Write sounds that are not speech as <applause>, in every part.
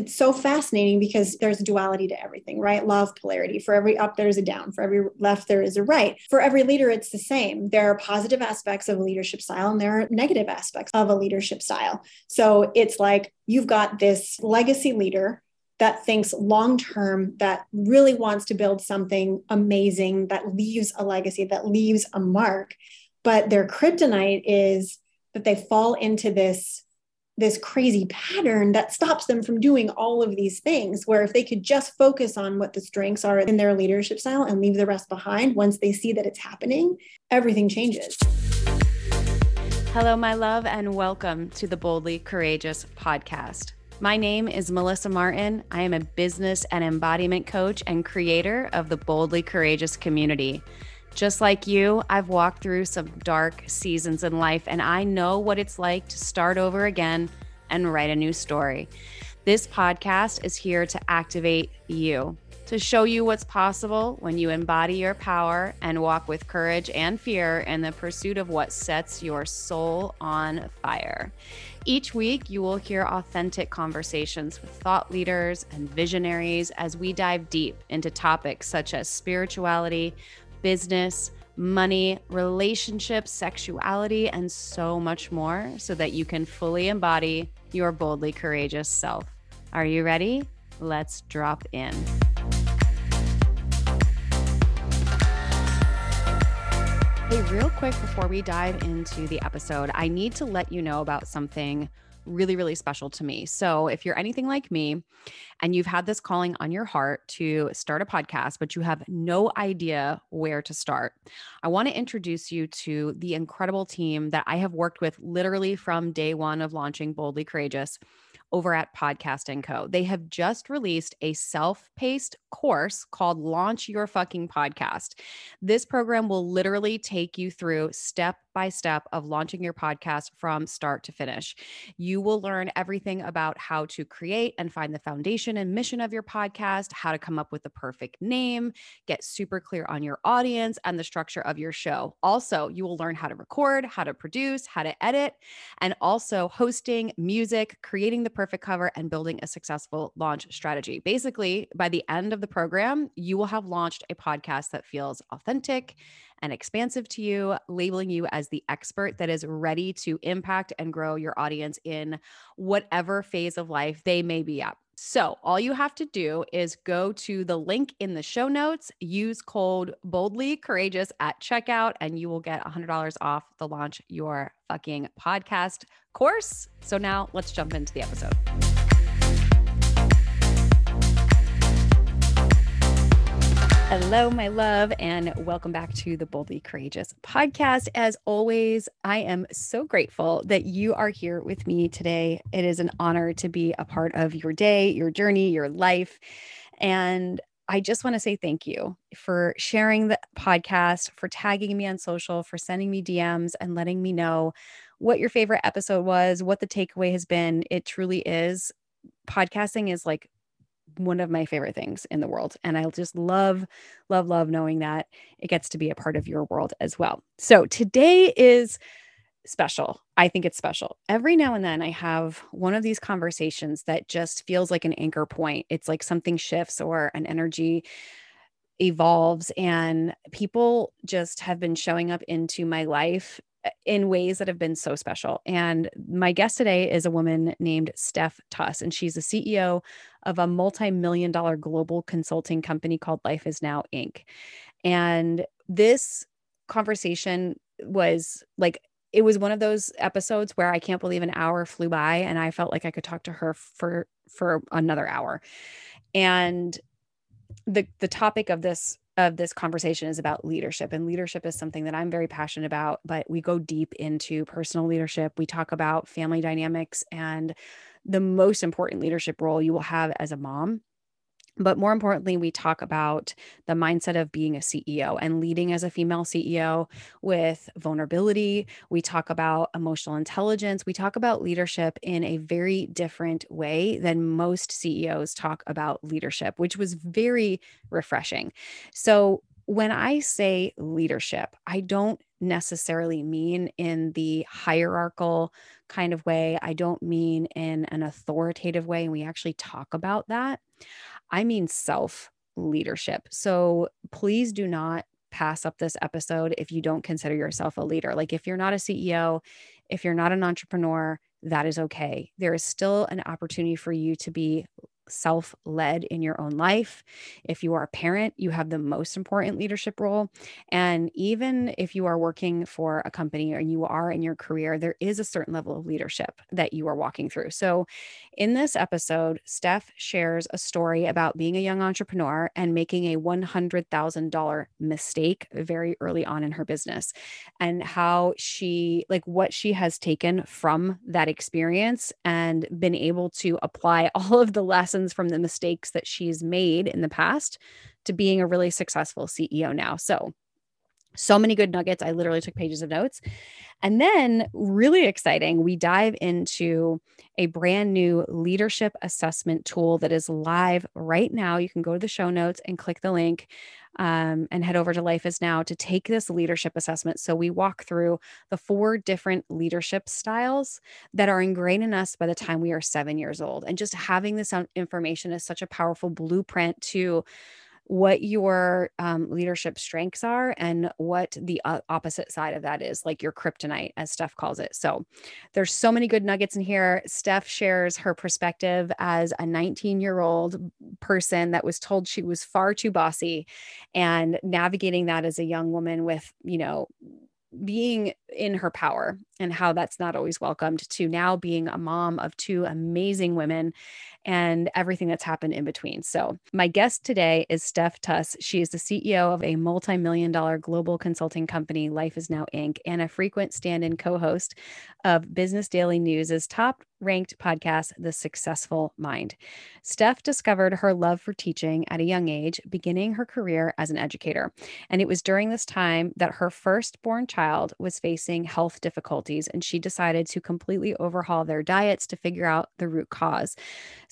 it's so fascinating because there's duality to everything, right? Law of polarity. For every up, there's a down. For every left, there is a right. For every leader, it's the same. There are positive aspects of a leadership style and there are negative aspects of a leadership style. So it's like you've got this legacy leader that thinks long term, that really wants to build something amazing, that leaves a legacy, that leaves a mark. But their kryptonite is that they fall into this this crazy pattern that stops them from doing all of these things where if they could just focus on what the strengths are in their leadership style and leave the rest behind once they see that it's happening everything changes hello my love and welcome to the boldly courageous podcast my name is Melissa Martin. I am a business and embodiment coach and creator of the Boldly Courageous community. Just like you, I've walked through some dark seasons in life, and I know what it's like to start over again and write a new story. This podcast is here to activate you, to show you what's possible when you embody your power and walk with courage and fear in the pursuit of what sets your soul on fire. Each week, you will hear authentic conversations with thought leaders and visionaries as we dive deep into topics such as spirituality business, money, relationships, sexuality, and so much more so that you can fully embody your boldly courageous self. Are you ready? Let's drop in. Hey, real quick before we dive into the episode, I need to let you know about something really, really special to me. So, if you're anything like me and you've had this calling on your heart to start a podcast, but you have no idea where to start, I want to introduce you to the incredible team that I have worked with literally from day one of launching Boldly Courageous over at Podcast and Co. They have just released a self-paced course called Launch Your Fucking Podcast. This program will literally take you through step by step of launching your podcast from start to finish. You will learn everything about how to create and find the foundation and mission of your podcast, how to come up with the perfect name, get super clear on your audience and the structure of your show. Also, you will learn how to record, how to produce, how to edit, and also hosting, music, creating the perfect cover, and building a successful launch strategy. Basically, by the end of the program, you will have launched a podcast that feels authentic and expansive to you, labeling you as the expert that is ready to impact and grow your audience in whatever phase of life they may be at. So, all you have to do is go to the link in the show notes, use code boldly courageous at checkout, and you will get $100 off the launch your fucking podcast course. So, now let's jump into the episode. Hello, my love, and welcome back to the Boldly Courageous podcast. As always, I am so grateful that you are here with me today. It is an honor to be a part of your day, your journey, your life. And I just want to say thank you for sharing the podcast, for tagging me on social, for sending me DMs and letting me know what your favorite episode was, what the takeaway has been. It truly is. Podcasting is like one of my favorite things in the world. And I just love, love, love knowing that it gets to be a part of your world as well. So today is special. I think it's special. Every now and then I have one of these conversations that just feels like an anchor point. It's like something shifts or an energy evolves and people just have been showing up into my life Uh, in ways that have been so special. And my guest today is a woman named Steph Tuss, and she's the CEO of a multi million dollar global consulting company called Life Is Now Inc. And this conversation was like, it was one of those episodes where I can't believe an hour flew by and I felt like I could talk to her for for another hour. And the the topic of this of this conversation is about leadership and leadership is something that I'm very passionate about but we go deep into personal leadership. We talk about family dynamics and the most important leadership role you will have as a mom but more importantly, we talk about the mindset of being a CEO and leading as a female CEO with vulnerability. We talk about emotional intelligence. We talk about leadership in a very different way than most CEOs talk about leadership, which was very refreshing. So, when I say leadership, I don't necessarily mean in the hierarchical kind of way. I don't mean in an authoritative way. And we actually talk about that. I mean self leadership. So please do not pass up this episode if you don't consider yourself a leader. Like if you're not a CEO, if you're not an entrepreneur, that is okay. There is still an opportunity for you to be self led in your own life. If you are a parent, you have the most important leadership role. And even if you are working for a company or you are in your career, there is a certain level of leadership that you are walking through. So, in this episode, Steph shares a story about being a young entrepreneur and making a $100,000 mistake very early on in her business and how she, like, what she has taken from that experience and been able to apply <laughs> all of the lessons lessons from the mistakes that she's made in the past to being a really successful CEO now. So, so many good nuggets. I literally took pages of notes. And then, really exciting, we dive into a brand new leadership assessment tool that is live right now. You can go to the show notes and click the link um, and head over to Life is Now to take this leadership assessment. So we walk through the four different leadership styles that are ingrained in us by the time we are seven years old. And just having this information is such a powerful blueprint to what your um, leadership strengths are and what the opposite side of that is, like your kryptonite, as Steph calls it. So there's so many good nuggets in here. Steph shares her perspective as a 19 year old person that was told she was far too bossy and navigating that as a young woman with, you know, being in her power and how that's not always welcomed to now being a mom of two amazing women and everything that's happened in between. So, my guest today is Steph Tuss. She is the CEO of a multi million dollar global consulting company, Life is Now Inc., and a frequent stand in co host of Business Daily News' top ranked podcast, The Successful Mind. Steph discovered her love for teaching at a young age, beginning her career as an educator. And it was during this time that her firstborn child was facing health difficulties, and she decided to completely overhaul their diets to figure out the root cause.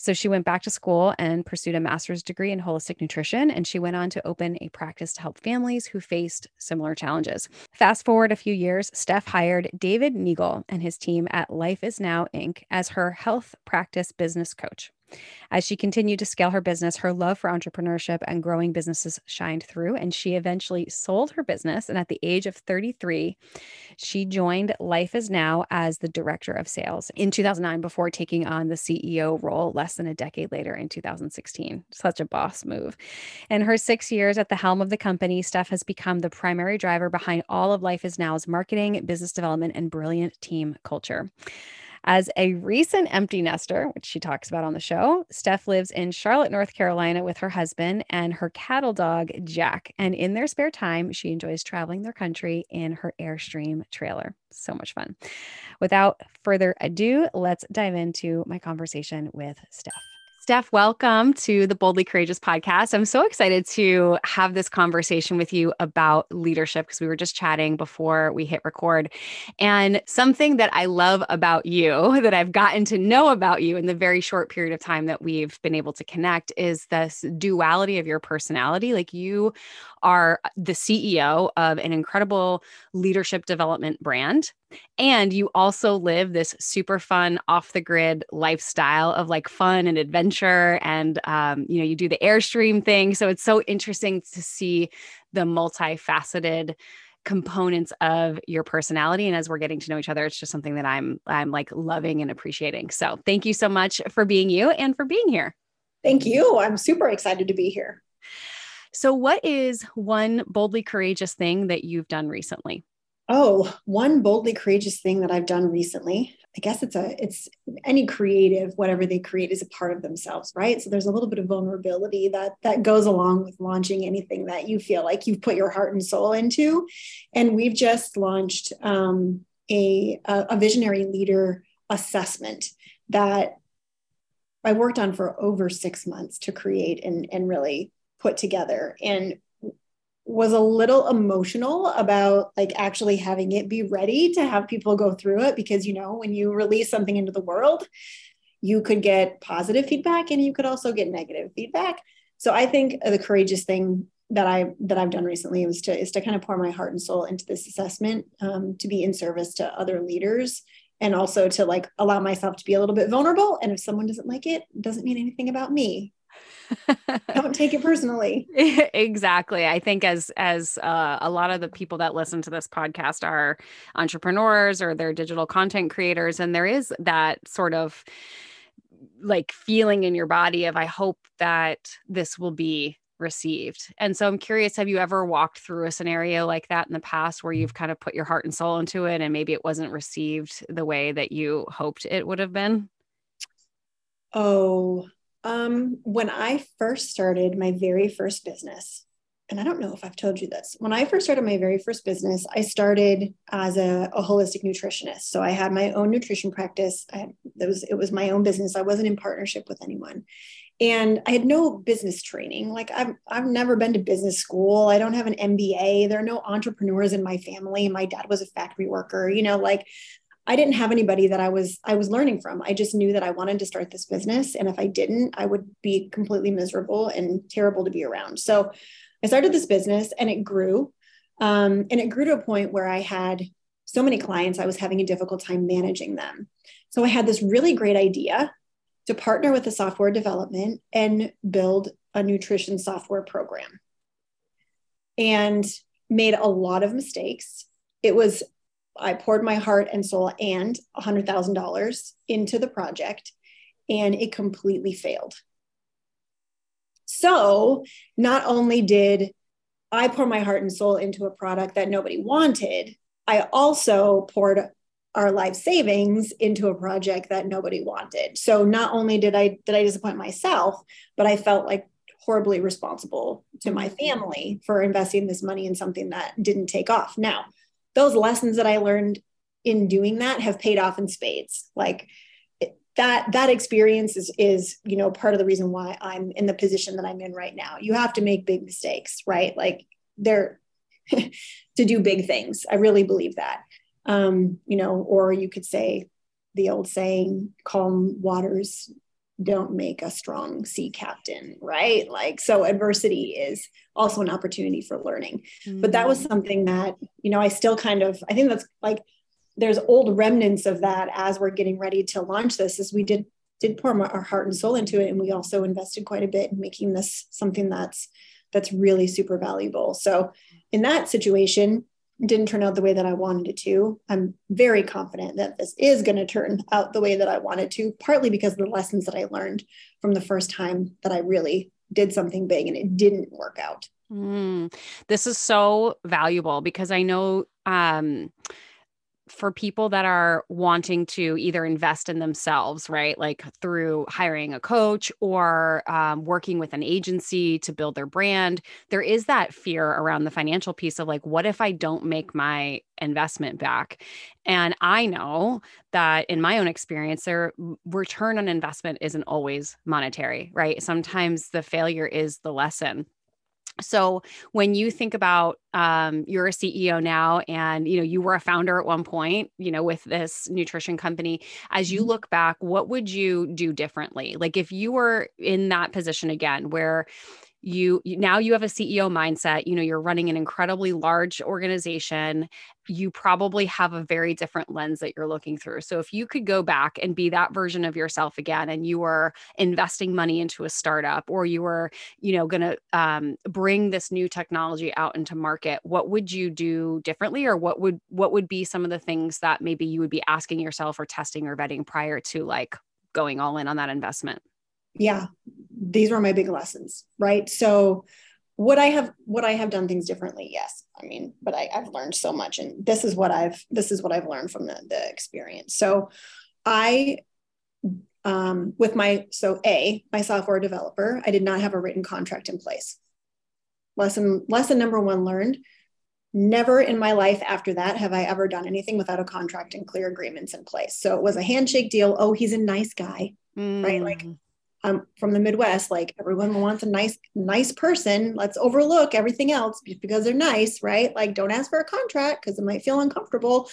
So she went back to school and pursued a master's degree in holistic nutrition, and she went on to open a practice to help families who faced similar challenges. Fast forward a few years, Steph hired David Neagle and his team at Life is Now Inc. as her health practice business coach. As she continued to scale her business, her love for entrepreneurship and growing businesses shined through, and she eventually sold her business. And at the age of 33, she joined Life is Now as the director of sales in 2009 before taking on the CEO role less than a decade later in 2016. Such a boss move. In her six years at the helm of the company, Steph has become the primary driver behind all of Life is Now's marketing, business development, and brilliant team culture. As a recent empty nester, which she talks about on the show, Steph lives in Charlotte, North Carolina with her husband and her cattle dog, Jack. And in their spare time, she enjoys traveling their country in her Airstream trailer. So much fun. Without further ado, let's dive into my conversation with Steph. Steph, welcome to the Boldly Courageous podcast. I'm so excited to have this conversation with you about leadership because we were just chatting before we hit record. And something that I love about you, <laughs> that I've gotten to know about you in the very short period of time that we've been able to connect, is this duality of your personality. Like you are the CEO of an incredible leadership development brand. And you also live this super fun off the grid lifestyle of like fun and adventure. And, um, you know, you do the Airstream thing. So it's so interesting to see the multifaceted components of your personality and as we're getting to know each other it's just something that i'm i'm like loving and appreciating so thank you so much for being you and for being here thank you i'm super excited to be here so, what is one boldly courageous thing that you've done recently? Oh, one boldly courageous thing that I've done recently. I guess it's a it's any creative whatever they create is a part of themselves, right? So there's a little bit of vulnerability that that goes along with launching anything that you feel like you've put your heart and soul into. And we've just launched um, a a visionary leader assessment that I worked on for over six months to create and and really put together and was a little emotional about like actually having it be ready to have people go through it because you know when you release something into the world you could get positive feedback and you could also get negative feedback so i think the courageous thing that I that I've done recently is to is to kind of pour my heart and soul into this assessment um, to be in service to other leaders and also to like allow myself to be a little bit vulnerable. And if someone doesn't like it doesn't mean anything about me. Don't take it personally <laughs> exactly i think as as uh, a lot of the people that listen to this podcast are entrepreneurs or they're digital content creators and there is that sort of like feeling in your body of i hope that this will be received. And so I'm curious have you ever walked through a scenario like that in the past where you've kind of put your heart and soul into it and maybe it wasn't received the way that you hoped it would have been? Oh, um when I first started my very first business, and I don't know if I've told you this. When I first started my very first business, I started as a, a holistic nutritionist. So I had my own nutrition practice. I it was it was my own business. I wasn't in partnership with anyone and I had no business training. Like I've I've never been to business school. I don't have an MBA. There are no entrepreneurs in my family. My dad was a factory worker. You know, like I didn't have anybody that I was I was learning from. I just knew that I wanted to start this business, and if I didn't, I would be completely miserable and terrible to be around. So I started this business, and it grew, um, and it grew to a point where I had so many clients. I was having a difficult time managing them. So I had this really great idea to partner with a software development and build a nutrition software program. And made a lot of mistakes. It was, I poured my heart and soul and $100,000 into the project, and it completely failed. So, not only did I pour my heart and soul into a product that nobody wanted, I also poured our life savings into a project that nobody wanted. So not only did I did I disappoint myself, but I felt like horribly responsible to my family for investing this money in something that didn't take off. Now, those lessons that I learned in doing that have paid off in spades. Like that that experience is is you know part of the reason why I'm in the position that I'm in right now. You have to make big mistakes, right? Like they're <laughs> to do big things. I really believe that um, you know, or you could say the old saying, calm waters don't make a strong sea captain, right? Like, so adversity is also an opportunity for learning. Mm-hmm. But that was mm. something that, you know, I still kind of, I think that's like, there's old remnants of that as we're getting ready to launch this, as we did did pour our heart and soul into it and we also invested quite a bit in making this something that's that's really super valuable so in that situation didn't turn out the way that I wanted it to. I'm very confident that this is going to turn out the way that I wanted to, partly because of the lessons that I learned from the first time that I really did something big and it didn't work out. Mm, this is so valuable because I know um, for people that are wanting to either invest in themselves, right? Like through hiring a coach or um, working with an agency to build their brand, there is that fear around the financial piece of like, what if I don't make my investment back? And I know that in my own experience, their return on investment isn't always monetary, right? Sometimes the failure is the lesson so when you think about um, you're a ceo now and you know you were a founder at one point you know with this nutrition company as you mm-hmm. look back what would you do differently like if you were in that position again where you now you have a CEO mindset, you know, you're running an incredibly large organization, you probably have a very different lens that you're looking through. So if you could go back and be that version of yourself again and you were investing money into a startup or you were, you know, going to um, bring this new technology out into market, what would you do differently or what would what would be some of the things that maybe you would be asking yourself or testing or vetting prior to like going all in on that investment? Yeah these were my big lessons right? So what i have what i have done things differently? Yes i mean but I, i've learned so much and this is what i've this is what i've learned from the, the experience. So i um, with my so a my software developer i did not have a written contract in place. Lesson lesson number one learned never in my life after that have i ever done anything without a contract and clear agreements in place. So it was a handshake deal. Oh he's a nice guy mm. right? Like mm um, from the Midwest, like everyone wants a nice, nice person. Let's overlook everything else because they're nice, right? Like, don't ask for a contract because it might feel uncomfortable.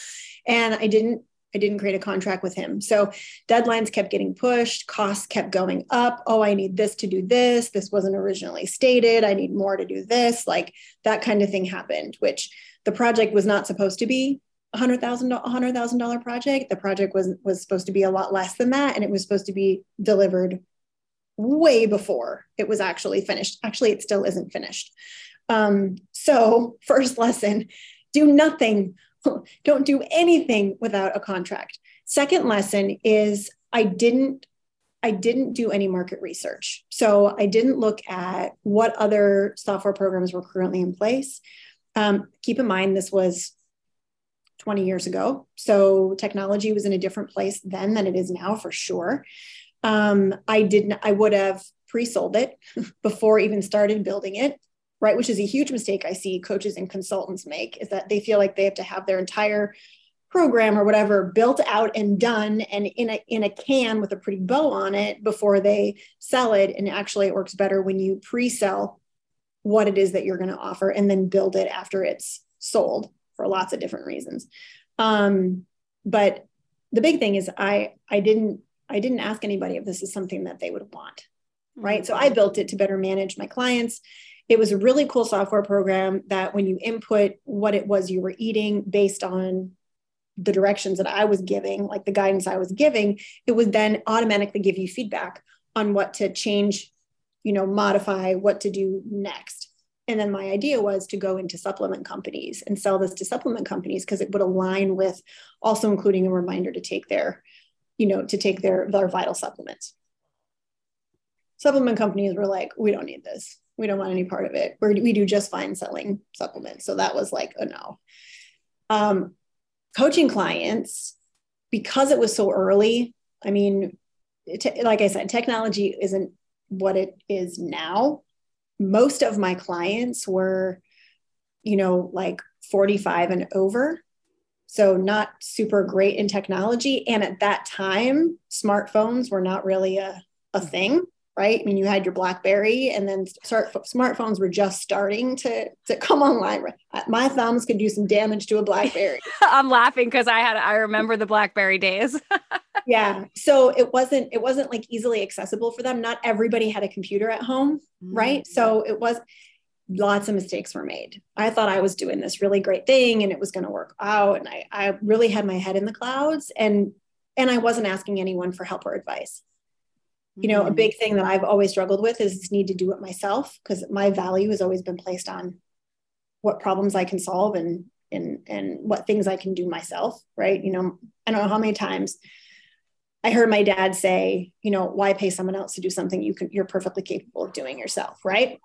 And I didn't, I didn't create a contract with him. So deadlines kept getting pushed, costs kept going up. Oh, I need this to do this. This wasn't originally stated. I need more to do this. Like that kind of thing happened, which the project was not supposed to be a hundred thousand hundred thousand dollar project. The project was was supposed to be a lot less than that, and it was supposed to be delivered way before it was actually finished. Actually, it still isn't finished. Um, so, <laughs> first lesson: do nothing <laughs> Don't do anything without a contract. Second lesson is I didn't I didn't do any market research. So I didn't look at what other software programs were currently in place. Um, keep in mind, this was 20 years ago. So technology was in a different place then than it is now for sure. Um, I didn't, I would have pre sold it <laughs> before even started building it right? Which is a huge mistake i see coaches and consultants make is that they feel like they have to have their entire program or whatever built out and done and in a in a can with a pretty bow on it before they sell it. And actually it works better when you pre-sell what it is that you're going to offer and then build it after it's sold for lots of different reasons. Um, but the big thing is i i didn't i didn't ask anybody if this is something that they would want right mm-hmm. so i built it to better manage my clients it was a really cool software program that when you input what it was you were eating based on the directions that I was giving, like the guidance I was giving, it would then automatically give you feedback on what to change, you know, modify, what to do next. And then my idea was to go into supplement companies and sell this to supplement companies because it would align with also including a reminder to take their, you know, to take their their vital supplements. Supplement companies were like, we don't need this we don't want any part of it. We're, we do just fine selling supplements. So that was like a no. Um, coaching clients, because it was so early, I mean, te- like I said, technology isn't what it is now. Most of my clients were, you know, like 45 and over. So not super great in technology. And at that time, smartphones were not really a, a thing right? I mean, you had your BlackBerry, and then start, smartphones were just starting to to come online. My thumbs could do some damage to a BlackBerry. <laughs> I'm laughing because I had I remember the BlackBerry days. <laughs> yeah, so it wasn't it wasn't like easily accessible for them. Not everybody had a computer at home, mm-hmm. right? So it was lots of mistakes were made. I thought I was doing this really great thing and it was going to work out, and I I really had my head in the clouds and and I wasn't asking anyone for help or advice you know, a mm-hmm. big thing that I've always struggled with is this need to do it myself because my value has always been placed on what problems I can solve and and and what things I can do myself, right? You know, I don't know how many times I heard my dad say, you know, why pay someone else to do something you can you're perfectly capable of doing yourself, right?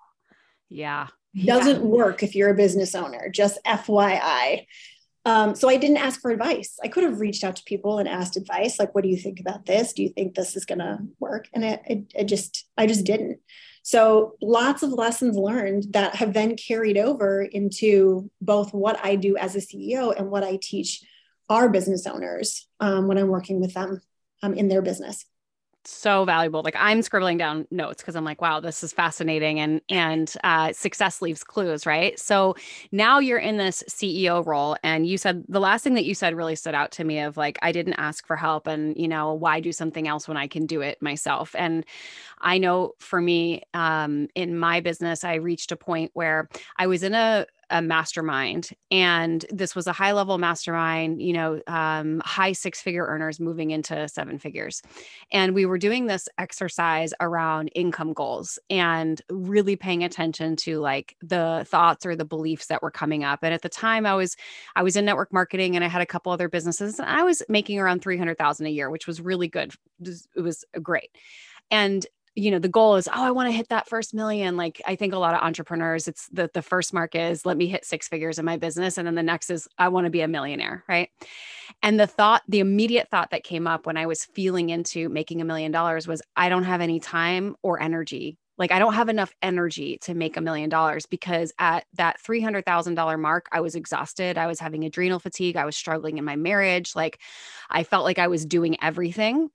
<laughs> Yeah. Doesn't yeah. work if you're a business owner, just FYI. Um, so I didn't ask for advice. I could have reached out to people and asked advice, like, "What do you think about this? Do you think this is going to work?" And it, it, it, just, I just didn't. So lots of lessons learned that have then carried over into both what I do as a CEO and what I teach our business owners um, when I'm working with them um, in their business so valuable. Like I'm scribbling down notes because I'm like, wow, this is fascinating. And and uh, success leaves clues, right? So now you're in this CEO role, and you said the last thing that you said really stood out to me of like, I didn't ask for help, and you know, why do something else when I can do it myself? And I know for me, um, in my business, I reached a point where I was in a a mastermind. And this was a high level mastermind you know um, high six figure earners moving into seven figures. And we were doing this exercise around income goals and really paying attention to like the thoughts or the beliefs that were coming up. And at the time i was i was in network marketing and i had a couple other businesses and i was making around 300000 a year which was really good. It was, it was great. And you know the goal is oh i want to hit that first million. Like i think a lot of entrepreneurs it's the the first mark is let me hit six figures in my business and then the next is i want to be a millionaire right? And the thought the immediate thought that came up when i was feeling into making a million dollars was i don't have any time or energy. Like i don't have enough energy to make a million dollars because at that $300000 mark i was exhausted i was having adrenal fatigue i was struggling in my marriage like i felt like i was doing everything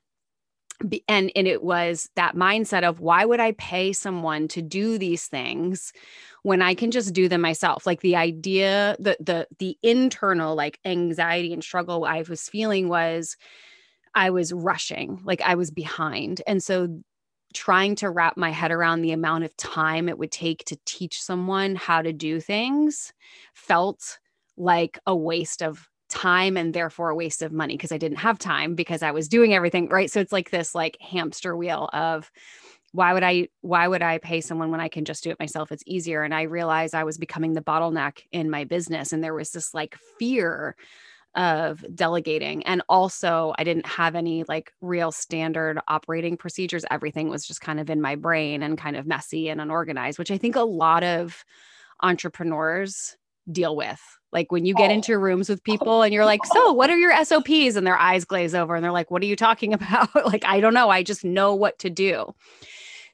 and and it was that mindset of why would i pay someone to do these things when i can just do them myself? Like the idea the the the internal like anxiety and struggle i was feeling was i was rushing like i was behind. And so trying to wrap my head around the amount of time it would take to teach someone how to do things felt like a waste of time and therefore a waste of money because I didn't have time because I was doing everything right. So it's like this like hamster wheel of why would I why would I pay someone when I can just do it myself? It's easier. And I realized I was becoming the bottleneck in my business. And there was this like fear of delegating. And also I didn't have any like real standard operating procedures. Everything was just kind of in my brain and kind of messy and unorganized, which I think a lot of entrepreneurs deal with like when you get into oh. rooms with <laughs> people and you're like, so what are your SOPs? And their eyes glaze over and they're like, what are you talking <laughs> about? like, I don't know. I just know what to do.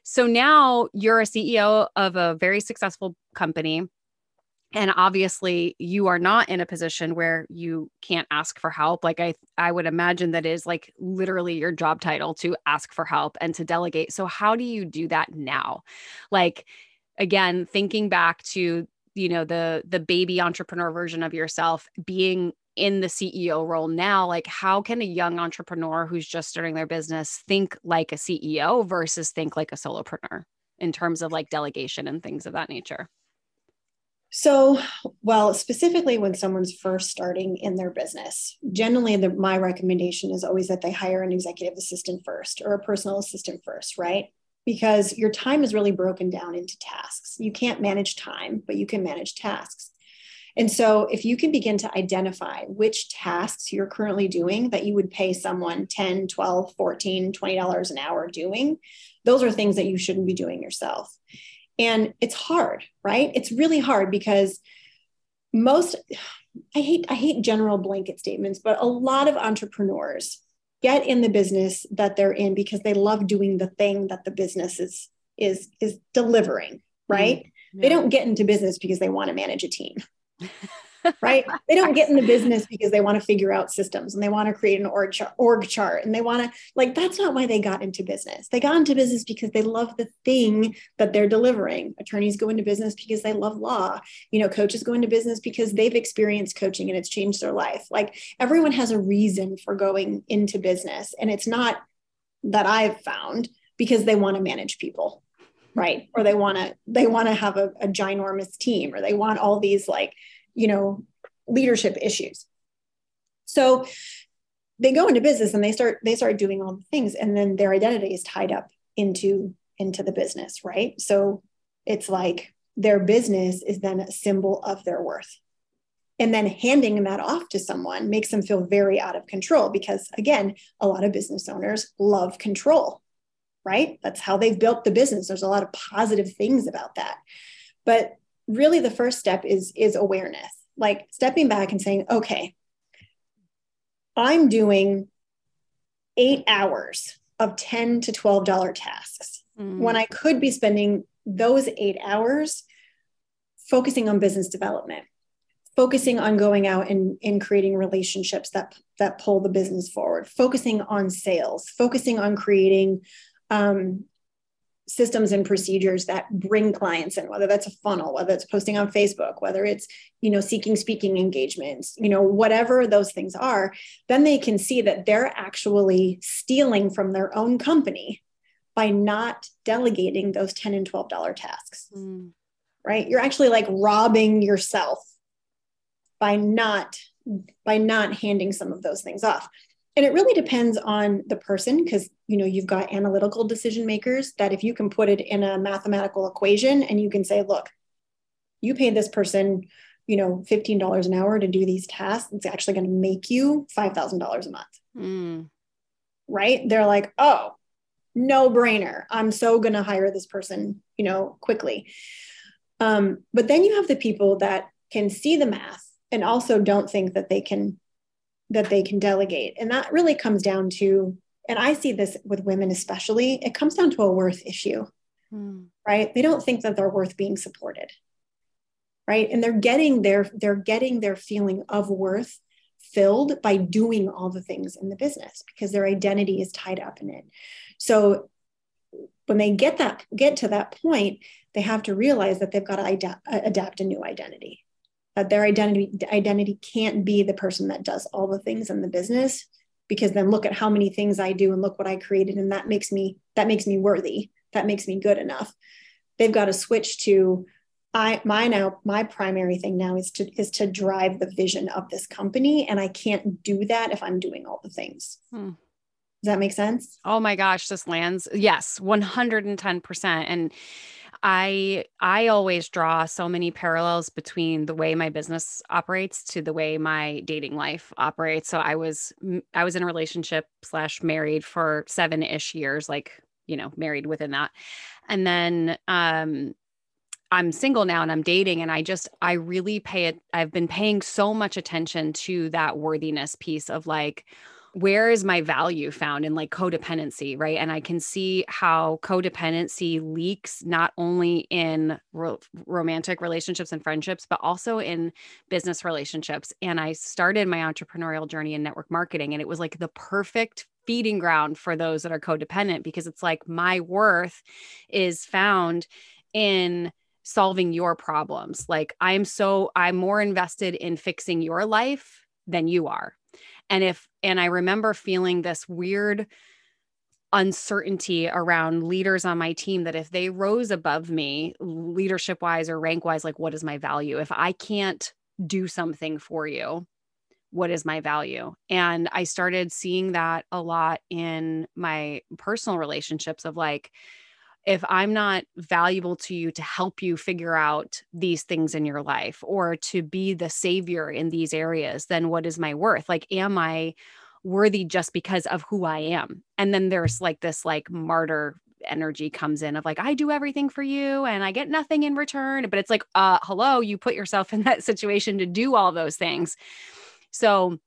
So now you're a CEO of a very successful company. And obviously you are not in a position where you can't ask for help. Like I I would imagine that is like literally your job title to ask for help and to delegate. So how do you do that now? Like again, thinking back to you know the the baby entrepreneur version of yourself being in the CEO role now like how can a young entrepreneur who's just starting their business think like a CEO versus think like a solopreneur in terms of like delegation and things of that nature so, well, specifically when someone's first starting in their business, generally the, my recommendation is always that they hire an executive assistant first or a personal assistant first, right? Because your time is really broken down into tasks. You can't manage time, but you can manage tasks. And so, if you can begin to identify which tasks you're currently doing that you would pay someone 10, 12, 14, $20 an hour doing, those are things that you shouldn't be doing yourself. And it's hard, right? It's really hard because most I hate I hate general blanket statements, but a lot of entrepreneurs get in the business that they're in because they love doing the thing that the business is is is delivering right mm-hmm. yeah. they don't get into business because they want to manage a team <laughs> right? <laughs> They don't get in the business because they want to figure out systems and they want to create an org, chart, org chart and they want to, like, that's not why they got into business. They got into business because they love the thing that they're delivering. Attorneys go into business because they love law. You know, coaches go into business because they've experienced coaching and it's changed their life. Like, everyone has a reason for going into business. And it's not that I've found because they want to manage people right or they want to they want to have a, a ginormous team or they want all these like you know leadership issues. So they go into business and they start they start doing all the things and then their identity is tied up into into the business right? So it's like their business is then a symbol of their worth. And then handing that off to someone makes them feel very out of control because again a lot of business owners love control right? That's how they've built the business. There's a lot of positive things about that. But really the first step is is awareness like stepping back and saying okay i'm doing eight hours of 10 to 12 dollar tasks mm. when i could be spending those eight hours focusing on business development focusing on going out and, and creating relationships that that pull the business forward focusing on sales focusing on creating um, systems and procedures that bring clients in whether that's a funnel whether it's posting on facebook whether it's you know seeking speaking engagements you know whatever those things are then they can see that they're actually stealing from their own company by not delegating those 10 and 12 dollar tasks. Mm. right? You're actually like robbing yourself by not by not handing some of those things off and it really depends on the person because you know you've got analytical decision makers that if you can put it in a mathematical equation and you can say look you pay this person you know $15 an hour to do these tasks. It's actually going to make you $5000 a month. Mm. right? They're like oh no brainer. I'm so going to hire this person you know quickly. Um, but then you have the people that can see the math and also don't think that they can that they can delegate. And that really comes down to, and I see this with women especially, it comes down to a worth issue, mm. right? They don't think that they're worth being supported, right? And they're getting their they're getting their feeling of worth filled by doing all the things in the business because their identity is tied up in it. So when they get that get to that point, they have to realize that they've got to adapt, adapt a new identity. That their identity identity can't be the person that does all the things in the business because then look at how many things I do and look what I created and that makes me that makes me worthy. That makes me good enough. They've got to switch to I my now my primary thing now is to is to drive the vision of this company and I can't do that if I'm doing all the things. Hmm. Does that make sense? Oh my gosh, this lands. Yes, 110%. And I I always draw so many parallels between the way my business operates to the way my dating life operates. So I was I was in a relationship slash married for seven ish years, like you know, married within that, and then um, I'm single now and I'm dating and I just I really pay it. I've been paying so much attention to that worthiness piece of like where is my value found in like codependency, right? And I can see how codependency leaks not only in ro- romantic relationships and friendships, but also in business relationships. And I started my entrepreneurial journey in network marketing, and it was like the perfect feeding ground for those that are codependent because it's like my worth is found in solving your problems. Like I'm so, I'm more invested in fixing your life than you are and if, and I remember feeling this weird uncertainty around leaders on my team that if they rose above me, leadership wise or rank wise, like what is my value? If I can't do something for you, what is my value? And I started seeing that a lot in my personal relationships of like, if I'm not valuable to you to help you figure out these things in your life or to be the savior in these areas, then what is my worth? Like, am I worthy just because of who I am? And then there's like this like martyr energy comes in of like I do everything for you and I get nothing in return but it's like uh hello you put yourself <laughs> in that situation to do all those things so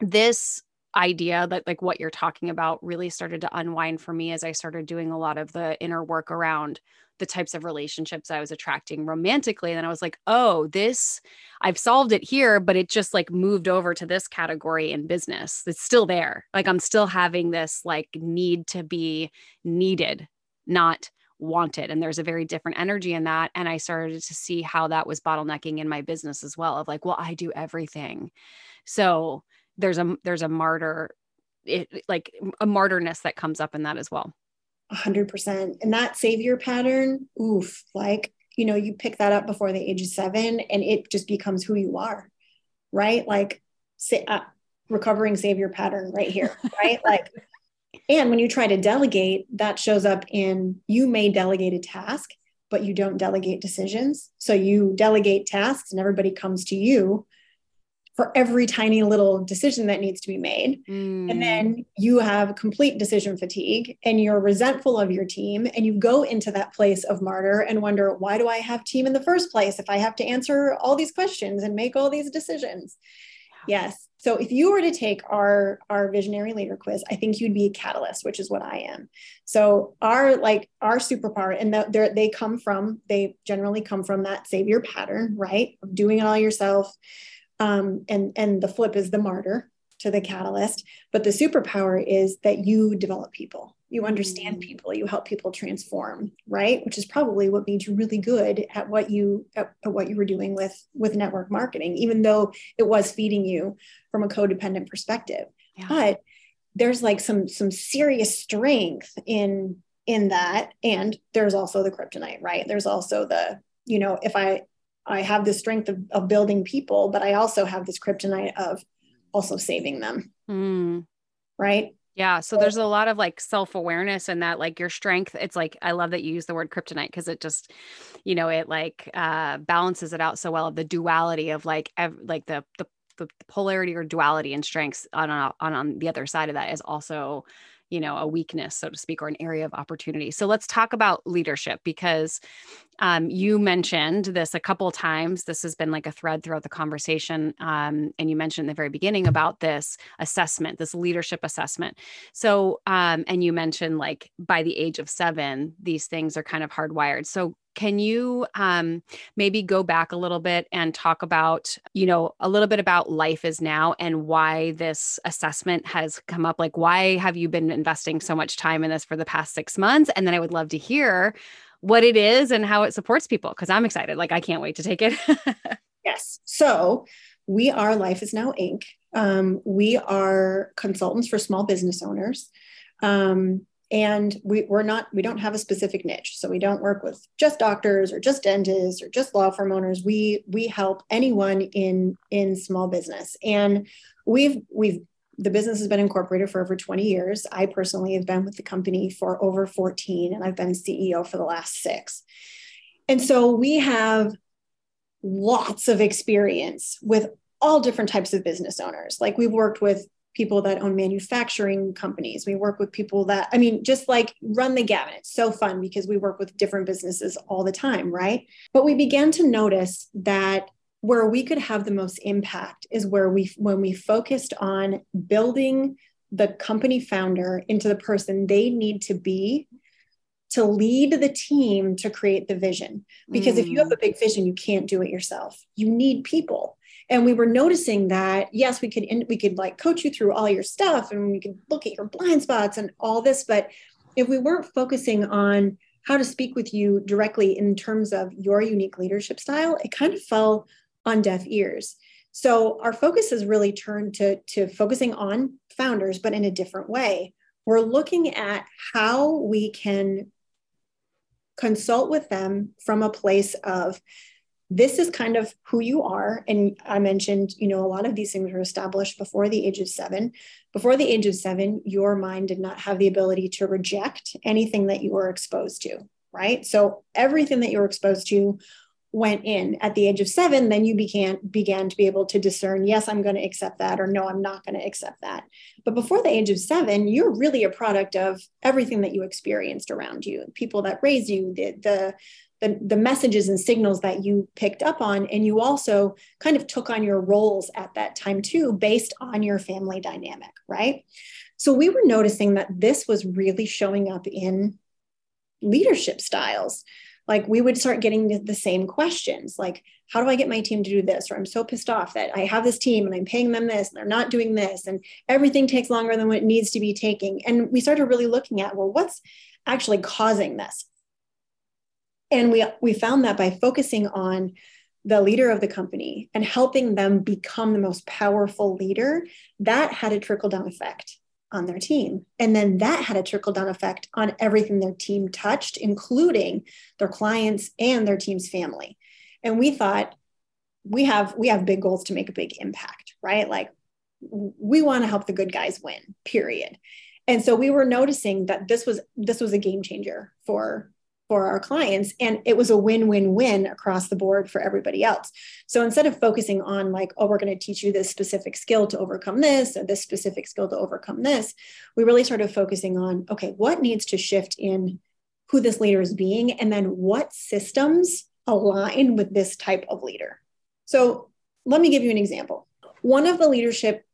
this idea that like what you're talking about really started to unwind for me as I started doing a lot of the inner work around the types of relationships I was attracting romantically. And then I was like, oh, this, I've solved it here, but it just like moved over to this category in business. It's still there. Like I'm still having this like need to be needed, not wanted. And there's a very different energy in that. And I started to see how that was bottlenecking in my business as well of like, well, I do everything. So there's a there's a martyr it, like a martyrness that comes up in that as well. 100% and that savior pattern oof like you know you pick that up before the age of seven and it just becomes who you are right? Like say, uh, recovering savior pattern right here <laughs> right? Like and when you try to delegate that shows up in you may delegate a task but you don't delegate decisions. So you delegate tasks and everybody comes to you for every tiny little decision that needs to be made. Mm. And then you have complete decision fatigue and you're resentful of your team and you go into that place of martyr and wonder, why do I have team in the first place if I have to answer all these questions and make all these decisions? Yes. So if you were to take our our visionary leader quiz, I think you'd be a catalyst, which is what I am. So our like our superpower, and the, they come from they generally come from that savior pattern, right? Of doing it all yourself, um, and and the flip is the martyr to the catalyst but the superpower is that you develop people. You understand mm. people. You help people transform right? Which is probably what made you really good at what you at, at what you were doing with with network marketing even though it was feeding you from a codependent perspective. Yeah. but there's like some some serious strength in in that. And there's also the kryptonite right? There's also the you know if i I have the strength of, of building people, but I also have this kryptonite of also saving them. Mm. Right. Yeah. So there's a lot of like self awareness and that, like your strength. It's like, I love that you use the word kryptonite because it just, you know, it like uh, balances it out so well of the duality of like, ev- like the, the, the polarity or duality and strengths on, on, on the other side of that is also you know a weakness so to speak or an area of opportunity so let's talk about leadership because um, you mentioned this a couple times. This has been like a thread throughout the conversation. Um, and you mentioned in the very beginning about this assessment, this leadership assessment. So, um, and you mentioned like by the age of seven, these things are kind of hardwired. So, can you um, maybe go back a little bit and talk about, you know, a little bit about life is now and why this assessment has come up? Like, why have you been investing so much time in this for the past six months? And then I would love to hear what it is and how it supports people because I'm excited. Like, I can't wait to take it. <laughs> yes. So, we are Life is Now Inc. Um, we are consultants for small business owners. Um, and we, we're not we don't have a specific niche so we don't work with just doctors or just dentists or just law firm owners we we help anyone in in small business and we've we've the business has been incorporated for over 20 years i personally have been with the company for over 14 and i've been ceo for the last six and so we have lots of experience with all different types of business owners like we've worked with people that own manufacturing companies. We work with people that, I mean, just like run the gamut. It's so fun because we work with different businesses all the time, right? But we began to notice that where we could have the most impact is where we, when we focused on building the company founder into the person they need to be to lead the team to create the vision. Because mm. if you have a mm. big vision, you can't do it yourself. You need people and we were noticing that yes we could we could like coach you through all your stuff and we could look at your blind spots and all this but if we weren't focusing on how to speak with you directly in terms of your unique leadership style it kind of fell on deaf ears. So our focus has really turned to to focusing on founders but in a different way. We're looking at how we can consult with them from a place of this is kind of who you are. And i mentioned you know a lot of these things were established before the age of seven. Before the age of seven your mind did not have the ability to reject anything that you were exposed to right? So everything that you were exposed to went in at the age of seven then you began began to be able to discern yes i'm going to accept that or no i'm not going to accept that. But before the age of seven you're really a product of everything that you experienced around you people that raised you the the the, the messages and signals that you picked up on and you also kind of took on your roles at that time too based on your family dynamic right? So we were noticing that this was really showing up in leadership styles like we would start getting the, same questions like how do i get my team to do this? Or i'm so pissed off that i have this team and i'm paying them this and they're not doing this and everything takes longer than what it needs to be taking. And we started really looking at well what's actually causing this? And we we found that by focusing on the leader of the company and helping them become the most powerful leader that had a trickle down effect on their team. And then that had a trickle down effect on everything their team touched including their clients and their team's family. And we thought we have we have big goals to make a big impact right? Like we want to help the good guys win period. And so we were noticing that this was this was a game changer for for our clients and it was a win-win-win across the board for everybody else. So instead of focusing on like oh we're going to teach you this specific skill to overcome this or this specific skill to overcome this we really started focusing on okay what needs to shift in who this leader is being and then what systems align with this type of leader. So let me give you an example. One of the leadership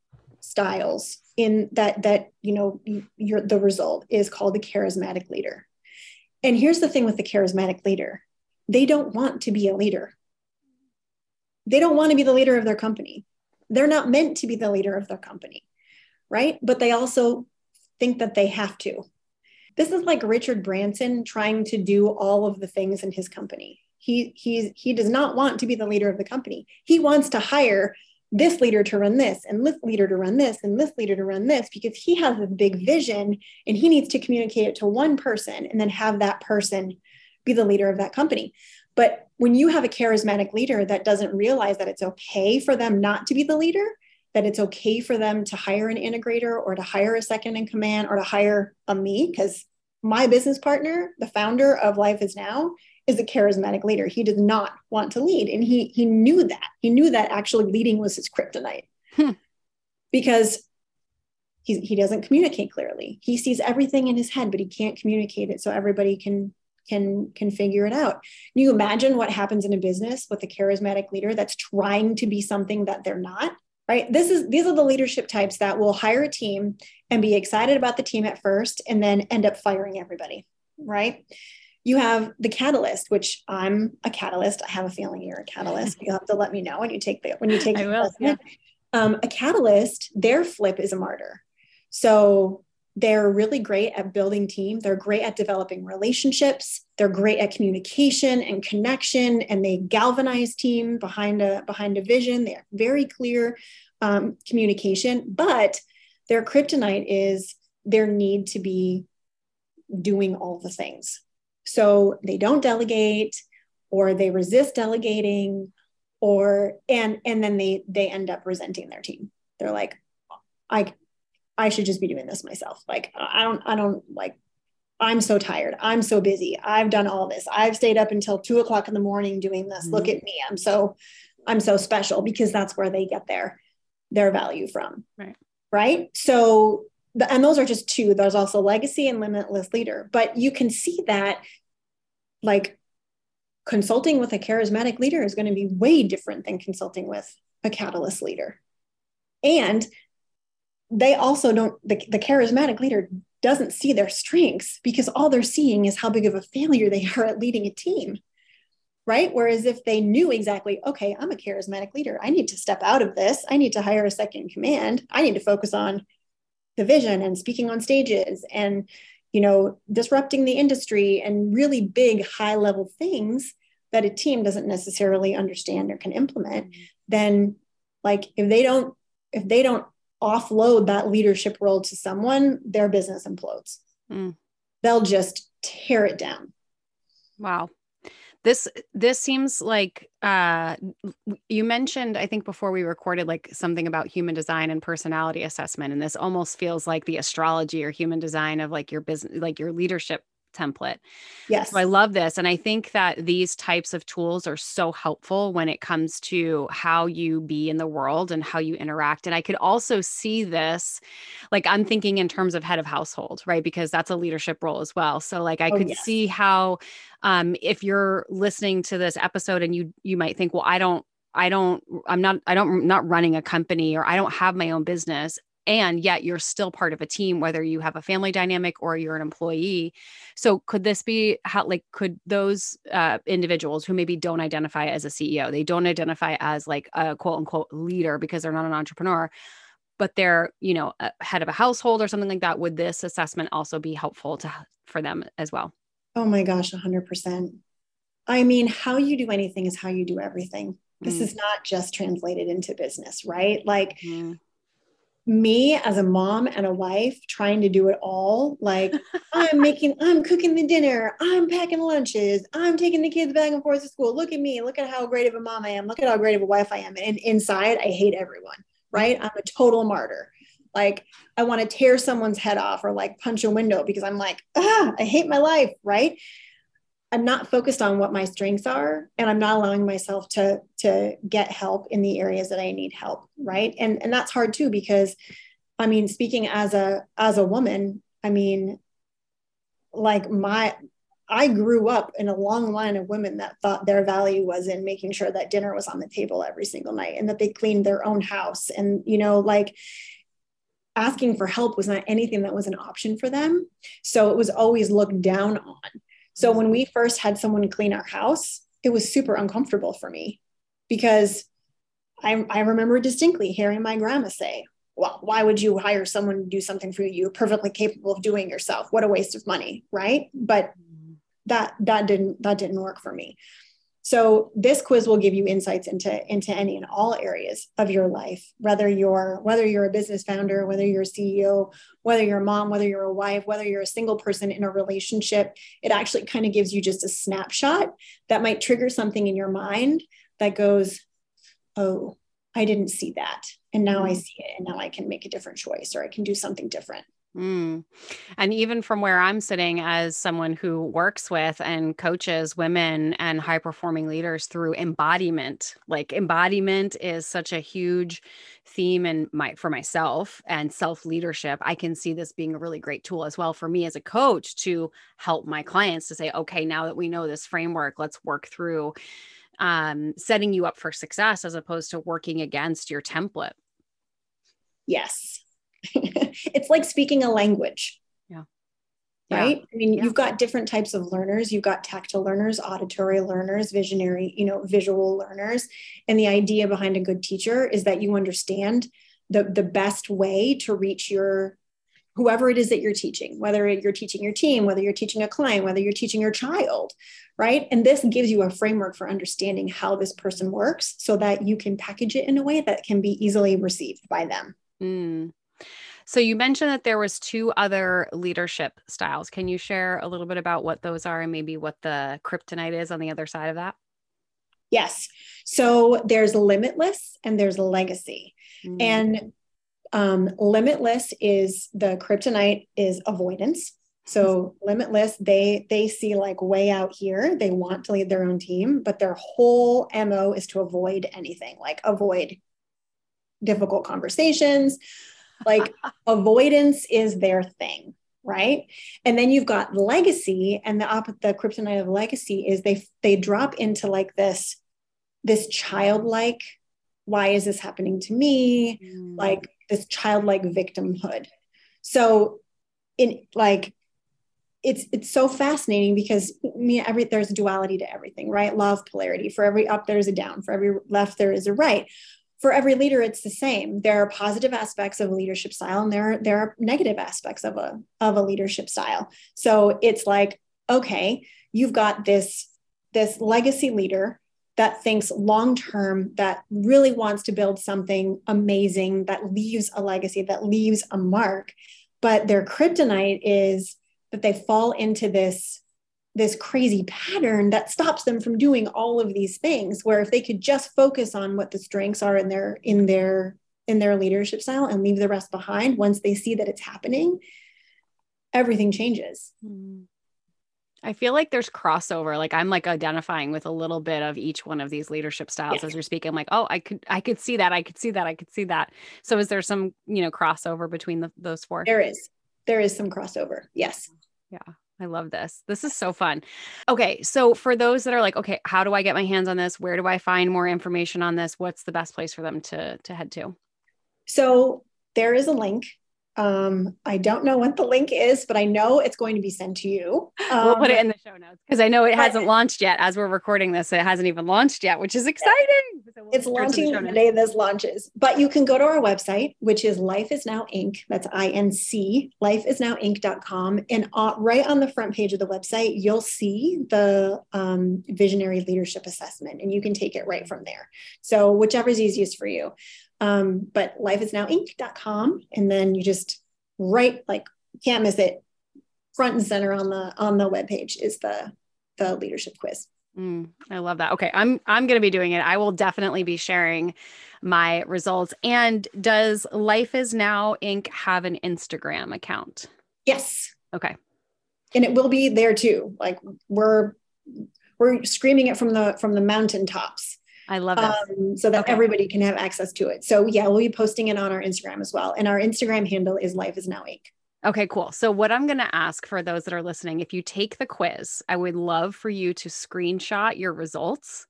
styles in that that you know your the result is called the charismatic leader and here's the thing with the charismatic leader they don't want to be a leader. They don't want to be the leader of their company. They're not meant to be the leader of their company, right? But they also think that they have to. This is like Richard Branson trying to do all of the things in his company. He he's he does not want to be the leader of the company. He wants to hire this leader to run this and this leader to run this and this leader to run this because he has a big vision and he needs to communicate it to one person and then have that person be the leader of that company. But when you have a charismatic leader that doesn't realize that it's okay for them not to be the leader, that it's okay for them to hire an integrator or to hire a second in command or to hire a me, because my business partner, the founder of Life is Now, is a charismatic leader. He did not want to lead. And he he knew that. He knew that actually leading was his kryptonite. Hmm. Because he, he doesn't communicate clearly. He sees everything in his head, but he can't communicate it so everybody can can can figure it out. Can you imagine what happens in a business with a charismatic leader that's trying to be something that they're not? Right. This is these are the leadership types that will hire a team and be excited about the team at first and then end up firing everybody. Right. You have the catalyst, which I'm a catalyst. I have a feeling you're a catalyst. <laughs> You'll have to let me know when you take the when you take I will, yeah. Um, a catalyst, their flip is a martyr. So they're really great at building team. They're great at developing relationships. They're great at communication and connection, and they galvanize team behind a behind a vision. They're very clear um, communication, but their kryptonite is their need to be doing all the things. So they don't delegate, or they resist delegating, or and and then they they end up resenting their team. They're like, I I should just be doing this myself. Like, I don't, I don't like, I'm so tired. I'm so busy. I've done all this. I've stayed up until two o'clock in the morning doing this. Mm-hmm. Look at me. I'm so, I'm so special because that's where they get their, their value from. Right. Right. So, the, and those are just two. There's also legacy and limitless leader. But you can see that, like, consulting with a charismatic leader is going to be way different than consulting with a catalyst leader. And they also don't the, the charismatic leader doesn't see their strengths because all they're seeing is how big of a failure they are at leading a team right whereas if they knew exactly okay i'm a charismatic leader i need to step out of this i need to hire a second command i need to focus on the vision and speaking on stages and you know disrupting the industry and really big high level things that a team doesn't necessarily understand or can implement then like if they don't if they don't offload that leadership role to someone, their business implodes. Mm. They'll just tear it down. Wow. This this seems like uh you mentioned I think before we recorded like something about human design and personality assessment and this almost feels like the astrology or human design of like your business like your leadership template. Yes. So I love this. And I think that these types of tools are so helpful when it comes to how you be in the world and how you interact. And I could also see this, like I'm thinking in terms of head of household, right? Because that's a leadership role as well. So like I oh, could yes. see how um if you're listening to this episode and you you might think, well, I don't I don't, I'm not, I don't, I'm not running a company or I don't have my own business and yet you're still part of a team whether you have a family dynamic or you're an employee. So could this be how like could those uh, individuals who maybe don't identify as a ceo they don't identify as like a quote unquote leader because they're not an entrepreneur but they're you know head of a household or something like that would this assessment also be helpful to for them as well? Oh my gosh 100% i mean how you do anything is how you do everything. This mm. is not just translated into business right? Like mm me as a mom and a wife trying to do it all like i'm <laughs> making i'm cooking the dinner i'm packing lunches i'm taking the kids back and forth to school. Look at me look at how great of a mom i am. Look at how great of a wife i am. And inside i hate everyone right? I'm a total martyr. Like i want to tear someone's head off or like punch a window because i'm like ah i hate my life right I'm not focused on what my strengths are and I'm not allowing myself to to get help in the areas that I need help, right? And and that's hard too because I mean speaking as a as a woman, I mean like my I grew up in a long line of women that thought their value was in making sure that dinner was on the table every single night and that they cleaned their own house. And you know like asking for help was not anything that was an option for them. So it was always looked down on so when mm-hmm. we first had someone clean our house, it was super uncomfortable for me because I, I remember distinctly hearing my grandma say, well, why would you hire someone to do something for you? You're perfectly capable of doing yourself. What a waste of money, right? But mm-hmm. that that didn't that didn't work for me. So this quiz will give you insights into into any and all areas of your life, whether you're whether you're a business founder, whether you're a CEO, whether you're a mom, whether you're a wife, whether you're a single person in a relationship. It actually kind of gives you just a snapshot that might trigger something in your mind that goes, "Oh, I didn't see that, and now I mm-hmm. see it, and now I can make a different choice or I can do something different." Mm. And even from where I'm sitting as someone who works with and coaches women and high performing leaders through embodiment, like embodiment is such a huge theme in my for myself and self leadership. I can see this being a really great tool as well for me as a coach to help my clients to say, okay, now that we know this framework, let's work through um, setting you up for success as opposed to working against your template. Yes <laughs> it's like speaking a language. Yeah. Right. Yeah. I mean, yeah. you've got different types of learners. You've got tactile learners, auditory learners, visionary, you know, visual learners. And the idea behind a good teacher is that you understand the, the best way to reach your whoever it is that you're teaching, whether you're teaching your team, whether you're teaching a client, whether you're teaching your child, right? And this gives you a framework for understanding how this person works so that you can package it in a way that can be easily received by them. Mm. So you mentioned that there was two other leadership styles. Can you share a little bit about what those are and maybe what the kryptonite is on the other side of that? Yes. So there's limitless and there's legacy. Mm. And um, limitless is the kryptonite is avoidance. So <laughs> limitless, they they see like way out here. They want to lead their own team, but their whole MO is to avoid anything, like avoid difficult conversations, like <laughs> avoidance is their thing right? And then you've got legacy and the op- the kryptonite of legacy is they they drop into like this this childlike why is this happening to me? Mm. like this childlike victimhood. So in like it's it's so fascinating because me every there's duality to everything right? Love polarity. For every up there's a down. For every left there is a right for every leader it's the same. There are positive aspects of a leadership style and there, there are negative aspects of a, of a leadership style. So it's like okay you've got this this legacy leader that thinks long term that really wants to build something amazing that leaves a legacy that leaves a mark. But their kryptonite is that they fall into this this crazy pattern that stops them from doing all of these things where if they could just focus on what the strengths are in their in their in their leadership style and leave the rest behind once they see that it's happening everything changes hmm. I feel like there's crossover. Like I'm like identifying with a little bit of each one of these leadership styles yes. as you're speaking. I'm like, oh, I could, I could see that. I could see that. I could see that. So is there some, you know, crossover between the, those four? There is. There is some crossover. Yes. Yeah. I love this. This is so fun. Okay. So, for those that are like, okay, how do I get my hands on this? Where do I find more information on this? What's the best place for them to, to head to? So, there is a link um, I don't know what the link is, but I know it's going to be sent to you. Um, we'll put it um, in the show notes because I know it hasn't launched yet. As we're recording this, it hasn't even launched yet, which is exciting. So we'll it's launching the, the day this launches. But you can go to our website, which is Life Is Now Inc. That's I N C, lifeisnowinc.com. And uh, right on the front page of the website, you'll see the um, Visionary Leadership Assessment, and you can take it right from there. So, whichever is easiest for you. Um, but lifeisnowinc.com. And then you just write, like, can't miss it. Front and center on the on the webpage is the the leadership quiz. Mm, I love that. Okay, I'm I'm going to be doing it. I will definitely be sharing my results. And does Life Is Now Inc. have an Instagram account? Yes. Okay. And it will be there too. Like we're we're screaming it from the from the mountaintops. I love that. Um, so that okay. everybody can have access to it. So yeah, we'll be posting it on our Instagram as well. And our Instagram handle is Life is Now Inc. Okay, cool. So, what I'm going to ask for those that are listening, if you take the quiz, I would love for you to screenshot your results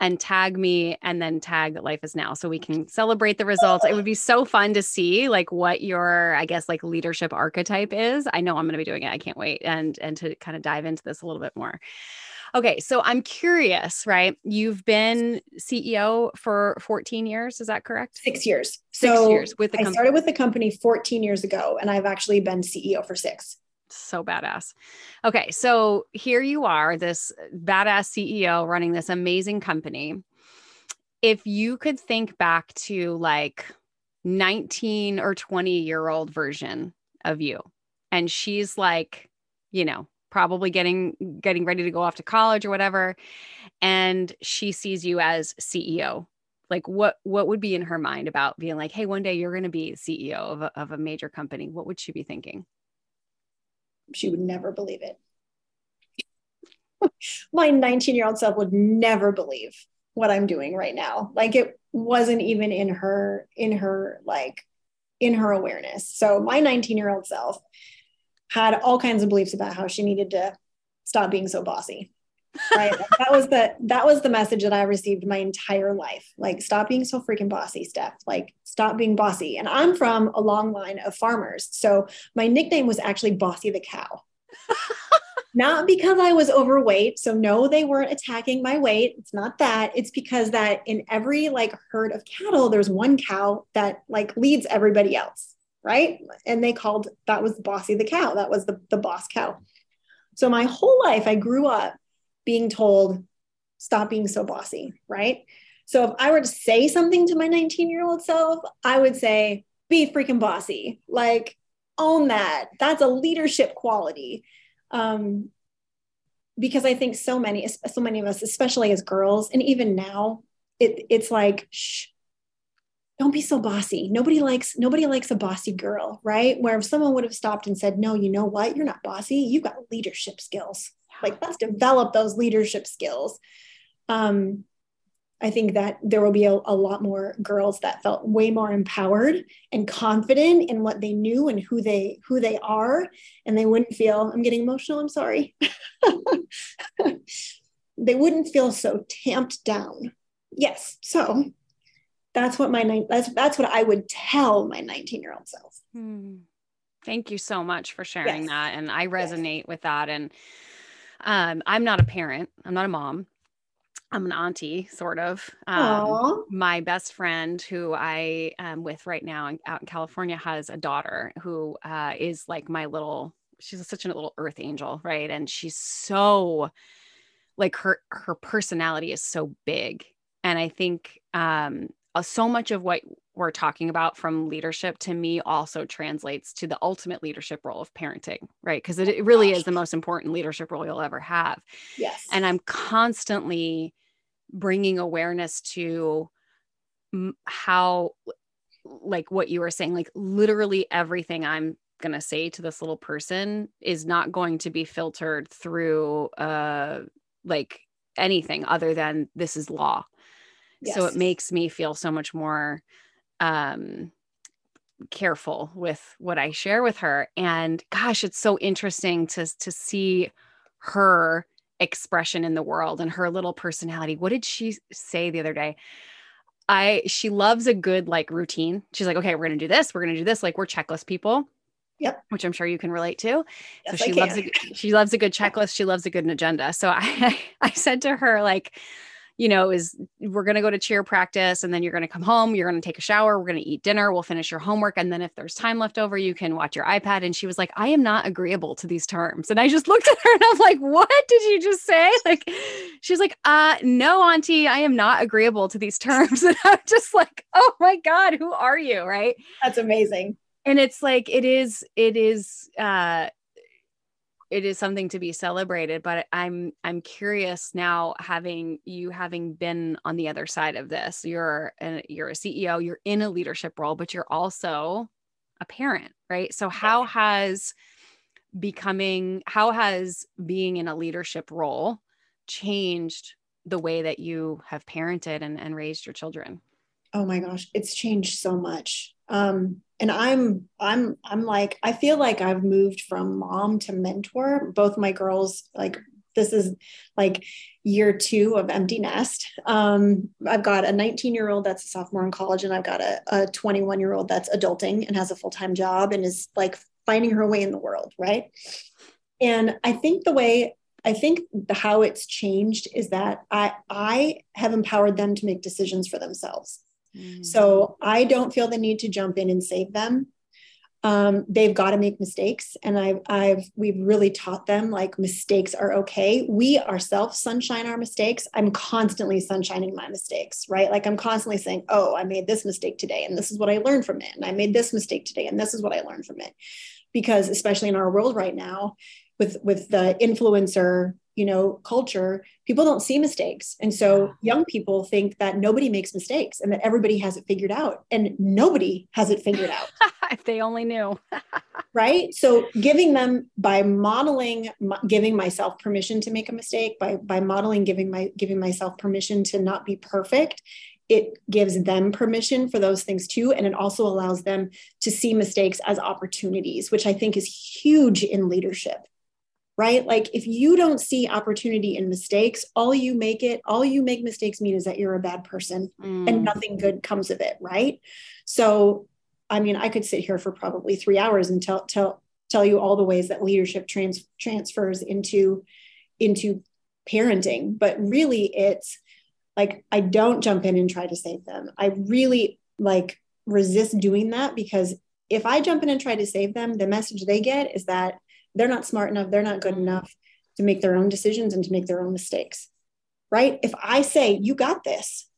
and tag me and then tag life is now so we can celebrate the results. It would be so fun to see like what your I guess like leadership archetype is. I know I'm going to be doing it. I can't wait and and to kind of dive into this a little bit more. Okay, so I'm curious, right? You've been CEO for 14 years, is that correct? Six years. Six so years with the company. I started with the company 14 years ago, and I've actually been CEO for six. So badass. Okay, so here you are, this badass CEO running this amazing company. If you could think back to like 19 or 20 year old version of you, and she's like, you know, probably getting getting ready to go off to college or whatever and she sees you as CEO like what what would be in her mind about being like hey one day you're going to be ceo of a, of a major company what would she be thinking? She would never believe it. My 19 year old self would never believe what i'm doing right now. Like it wasn't even in her in her like in her awareness. So my 19 year old self had all kinds of beliefs about how she needed to stop being so bossy right? That was the that was the message that i received my entire life. Like stop being so freaking bossy steph. Like stop being bossy. And i'm from a long line of farmers so my nickname was actually bossy the cow. <laughs> Not because i was overweight so no they weren't attacking my weight. It's not that. It's because that in every like herd of cattle there's one cow that like leads everybody else right and they called that was bossy the cow that was the, the boss cow so my whole life i grew up being told, stop being so bossy, right? So if I were to say something to my 19 year old self, I would say, be freaking bossy. Like, own that. That's a leadership quality. Um, because I think so many, so many of us, especially as girls, and even now, it, it's like, shh, don't be so bossy. Nobody likes nobody likes a bossy girl, right? Where if someone would have stopped and said, "No, you know what? You're not bossy. You've got leadership skills." like let's develop those leadership skills um, i think that there will be a, a, lot more girls that felt way more empowered and confident in what they knew and who they who they are and they wouldn't feel i'm getting emotional i'm sorry <laughs> they wouldn't feel so tamped down yes so that's what my that's that's what i would tell my 19 year old self hmm. thank you so much for sharing yes. that and i resonate yes. with that and um, I'm not a parent. I'm not a mom. I'm an auntie, sort of. Um, my best friend, who I am with right now in, out in California, has a daughter who uh, is like my little. She's such a little earth angel, right? And she's so, like her her personality is so big, and I think um, so much of what we're talking about from leadership to me also translates to the ultimate leadership role of parenting, right? Because it, it, really is the most important leadership role you'll ever have. Yes. And I'm constantly bringing awareness to how, like what you were saying, like literally everything I'm going to say to this little person is not going to be filtered through, uh, like anything other than this is law. Yes. So it makes me feel so much more um, careful with what I share with her. And gosh, it's so interesting to to see her expression in the world and her little personality. What did she say the other day? I she loves a good like routine. She's like, okay, we're gonna do this, we're gonna do this. Like we're checklist people. Yep. Which I'm sure you can relate to. Yes, so she loves a she loves a good checklist. She loves a good agenda. So <laughs> I I said to her like, you know, is we're going to go to cheer practice and then you're going to come home, you're going to take a shower, we're going to eat dinner, we'll finish your homework. And then if there's time left over, you can watch your iPad. And she was like, I am not agreeable to these terms. And I just <laughs> looked at her and I'm like, what did you just say? <laughs> Like, she's like, uh, no, auntie, I am not agreeable to these <laughs> terms. And I'm just like, oh my God, who are you? Right. That's amazing. And it's like, it is, it is, uh, it is something to be celebrated but i'm i'm curious now having you having been on the other side of this you're a, you're a ceo you're in a leadership role but you're also a parent right? So how has becoming how has being in a leadership role changed the way that you have parented and, and raised your children? Oh my gosh it's changed so much. Um and i'm i'm i'm like i feel like i've moved from mom to mentor. Both my girls like this is like year two of empty nest. Um, i've got a 19 year old that's a sophomore in college and i've got a, a 21 year old that's adulting and has a full-time job and is like finding her way in the world right? And i think the way i think the, how it's changed is that i i have empowered them to make decisions for themselves so I don't feel the need to jump in and save them. Um, they've got to make mistakes, and I've, I've, we've really taught them like mistakes are okay. We ourselves sunshine our mistakes. I'm constantly sunshining my mistakes, right? Like I'm constantly saying, "Oh, I made this mistake today, and this is what I learned from it, and I made this mistake today, and this is what I learned from it." Because especially in our world right now, with with the influencer you know culture people don't see mistakes. And so young people think that nobody makes mistakes and that everybody has it figured out and nobody has it figured out. <laughs> If they only knew. <laughs> Right? So giving them by modeling giving myself permission to make a mistake by by modeling giving my giving myself permission to not be perfect it gives them permission for those things too. And it also allows them to see mistakes as opportunities which i think is huge in leadership right? Like if you don't see opportunity in mistakes, all you make it, all you make mistakes mean is that you're a bad person mm. and nothing good comes of it, right? So, I mean, I could sit here for probably three hours and tell tell tell you all the ways that leadership trans- transfers into into parenting, but really it's like I don't jump in and try to save them. I really like resist doing that because if I jump in and try to save them, the message they get is that they're not smart enough, they're not good enough to make their own decisions and to make their own mistakes. Right? If I say, you got this,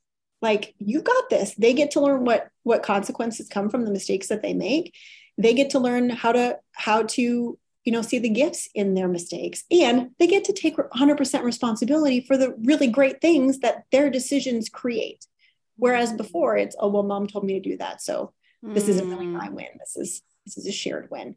like you got this, they get to learn what what consequences come from the mistakes that they make. They get to learn how to how to you know see the gifts in their mistakes and they get to take 100% responsibility for the really great things that their decisions create whereas before it's oh well mom told me to do that so this isn't really my mm. win this is this is a shared win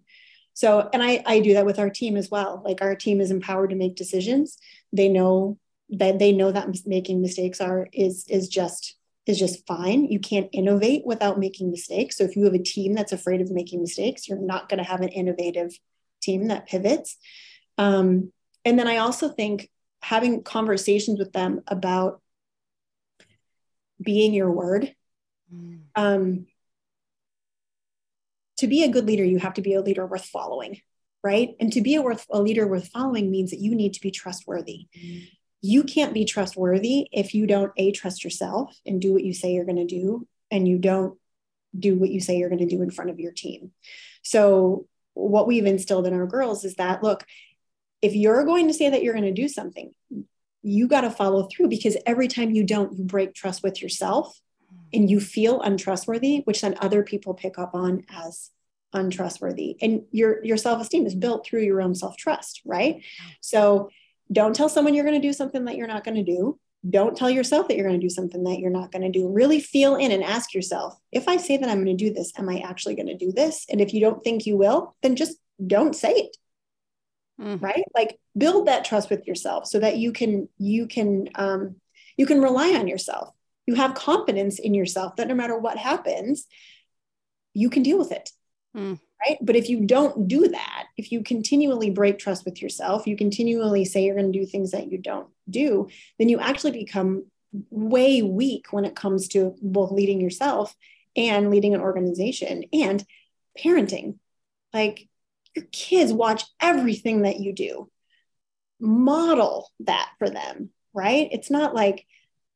so, and I, I do that with our team as well. Like our team is empowered to make decisions. They know that they know that making mistakes are is is just is just fine. You can't innovate without making mistakes. So if you have a team that's afraid of making mistakes, you're not going to have an innovative team that pivots. Um, and then I also think having conversations with them about being your word. Mm. Um, to be a good leader, you have to be a leader worth following, right? And to be a, worth, a leader worth following means that you need to be trustworthy. You can't be trustworthy if you don't a trust yourself and do what you say you're going to do, and you don't do what you say you're going to do in front of your team. So what we've instilled in our girls is that look, if you're going to say that you're going to do something, you got to follow through because every time you don't, you break trust with yourself and you feel untrustworthy, which then other people pick up on as untrustworthy. And your your self-esteem is built through your own self-trust, right? So don't tell someone you're going to do something that you're not going to do. Don't tell yourself that you're going to do something that you're not going to do. Really feel in and ask yourself, if I say that I'm going to do this, am I actually going to do this? And if you don't think you will, then just don't say it. Mm. Right? Like build that trust with yourself so that you can you can um you can rely on yourself you have confidence in yourself that no matter what happens, you can deal with it. Mm. Right. But if you don't do that, if you continually break trust with yourself, you continually say you're going to do things that you don't do, then you actually become way weak when it comes to both leading yourself and leading an organization and parenting. Like your kids watch everything that you do, model that for them, right? It's not like,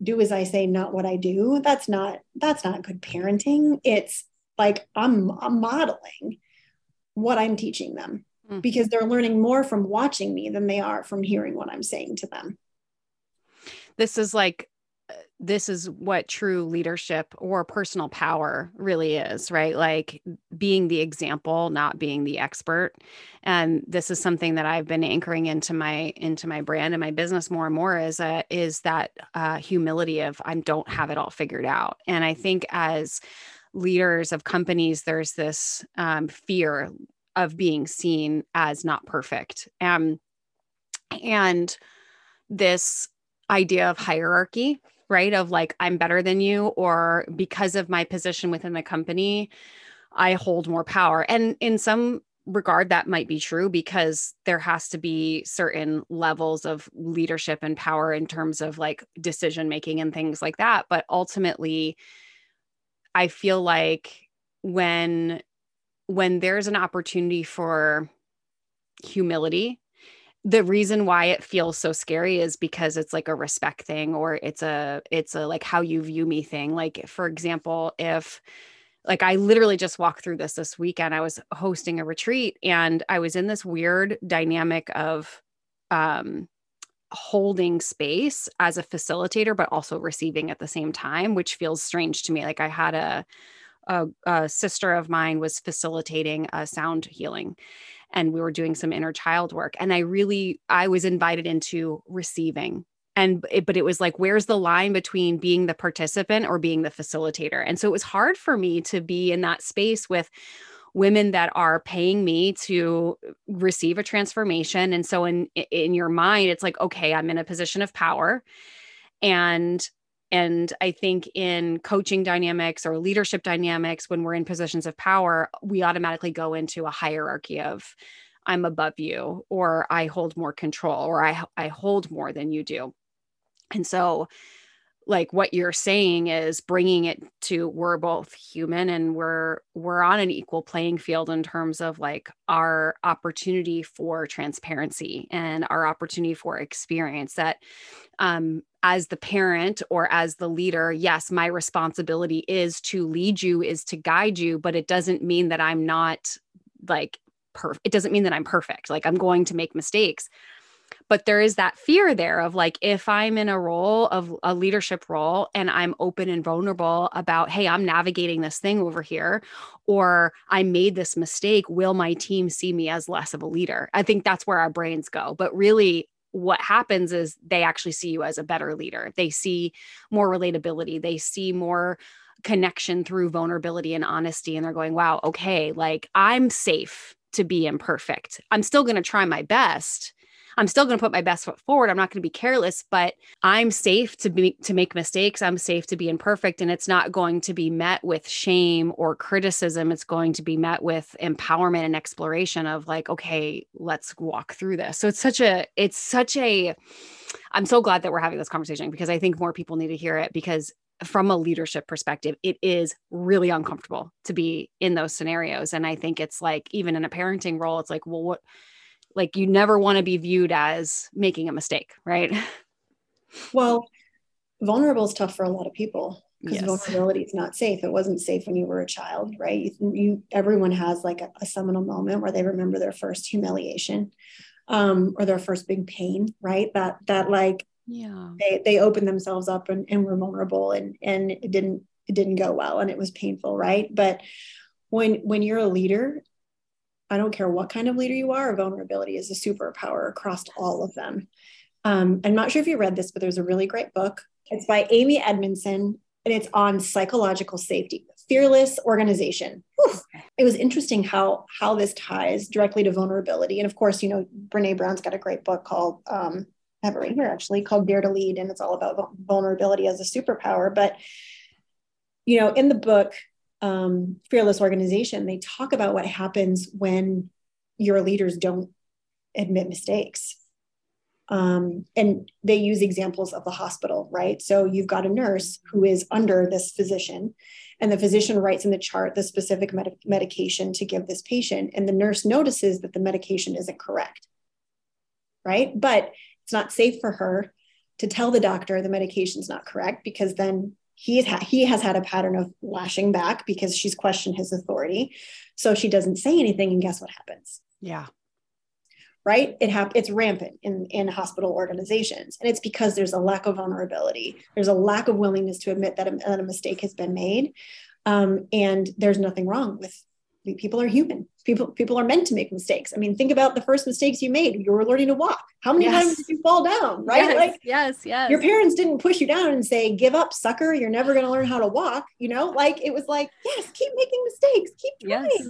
do as I say, not what I do. That's not that's not good parenting. It's like I'm, I'm modeling what I'm teaching them mm. because they're learning more from watching me than they are from hearing what I'm saying to them. This is like this is what true leadership or personal power really is, right? Like being the example, not being the expert. And this is something that I've been anchoring into my into my brand and my business more and more is a, is that uh, humility of I don't have it all figured out. And I think as leaders of companies, there's this um, fear of being seen as not perfect. Um, and this idea of hierarchy right? Of like, I'm better than you, or because of my position within the company, I hold more power. And in some regard, that might be true because there has to be certain levels of leadership and power in terms of like decision making and things like that. But ultimately, I feel like when when there's an opportunity for humility the reason why it feels so scary is because it's like a respect thing or it's a it's a like how you view me thing like for example if like I literally just walked through this this weekend. I was hosting a retreat and I was in this weird dynamic of um holding space as a facilitator but also receiving at the same time, which feels strange to me. Like I had a a, a sister of mine was facilitating a sound healing and we were doing some inner child work and i really i was invited into receiving. And it, but it was like where's the line between being the participant or being the facilitator? And so it was hard for me to be in that space with women that are paying me to receive a transformation. And so in in your mind it's like okay i'm in a position of power. And and i think in coaching dynamics or leadership dynamics when we're in positions of power we automatically go into a hierarchy of i'm above you or i hold more control or i i hold more than you do. And so like what you're saying is bringing it to we're both human and we're we're on an equal playing field in terms of like our opportunity for transparency and our opportunity for experience that um as the parent or as the leader yes my responsibility is to lead you is to guide you but it doesn't mean that i'm not like perfect it doesn't mean that i'm perfect. Like i'm going to make mistakes but there is that fear there of like if i'm in a role of a leadership role and i'm open and vulnerable about hey i'm navigating this thing over here or i made this mistake will my team see me as less of a leader? I think that's where our brains go but really what happens is they actually see you as a better leader. They see more relatability. They see more connection through vulnerability and honesty and they're going wow okay like i'm safe to be imperfect. I'm still going to try my best I'm still going to put my best foot forward. I'm not going to be careless, but I'm safe to be to make mistakes. I'm safe to be imperfect and it's not going to be met with shame or criticism. It's going to be met with empowerment and exploration of like, okay, let's walk through this. So it's such a it's such a I'm so glad that we're having this conversation because I think more people need to hear it because from a leadership perspective, it is really uncomfortable to be in those scenarios. And I think it's like, even in a parenting role, it's like, well, what, like you never want to be viewed as making a mistake right? Well vulnerable is tough for a lot of people because yes. vulnerability is not safe. It wasn't safe when you were a child right? You, you everyone has like a, a, seminal moment where they remember their first humiliation um, or their first big pain right? That that like yeah. they they opened themselves up and, and were vulnerable and and it didn't it didn't go well and it was painful right? But when when you're a leader I don't care what kind of leader you are, vulnerability is a superpower across all of them. Um, I'm not sure if you read this, but there's a really great book. It's by Amy Edmondson and it's on psychological safety, fearless organization. Whew. It was interesting how how this ties directly to vulnerability. And of course, you know, Brene Brown's got a great book called um, I have it right here actually called Dare to Lead, and it's all about vulnerability as a superpower. But you know, in the book, um, fearless organization they talk about what happens when your leaders don't admit mistakes. Um, and they use examples of the hospital right? So you've got a nurse who is under this physician and the physician writes in the chart the specific med- medication to give this patient and the nurse notices that the medication isn't correct right? But it's not safe for her to tell the doctor the medication's not correct because then he ha- he has had a pattern of lashing back because she's questioned his authority. So she doesn't say anything, and guess what happens? Yeah. Right. It hap- It's rampant in in hospital organizations, and it's because there's a lack of vulnerability. There's a lack of willingness to admit that a, that a mistake has been made, um, and there's nothing wrong with people are human. People people are meant to make mistakes. I mean, think about the first mistakes you made. You were learning to walk. How many yes. times did you fall down? Right? Yes, like yes, yes. Your parents didn't push you down and say, "Give up, sucker. You're never going to learn how to walk." You know, like it was like, "Yes, keep making mistakes. Keep trying." Yes.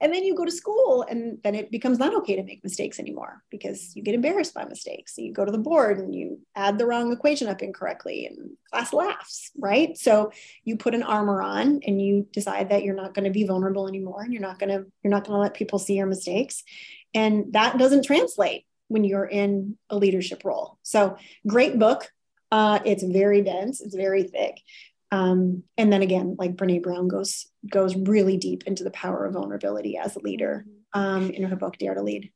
And then you go to school and then it becomes not okay to make mistakes anymore because you get embarrassed by mistakes. So you go to the board and you add the wrong equation up incorrectly and class laughs, right? So you put an armor on and you decide that you're not going to be vulnerable anymore and you're not going to you're not going to let people see your mistakes. And that doesn't translate when you're in a leadership role. So great book. Uh, it's very dense, it's very thick. Um, and then again, like Brene Brown goes goes really deep into the power of vulnerability as a leader mm-hmm. um, in her book Dare to Lead.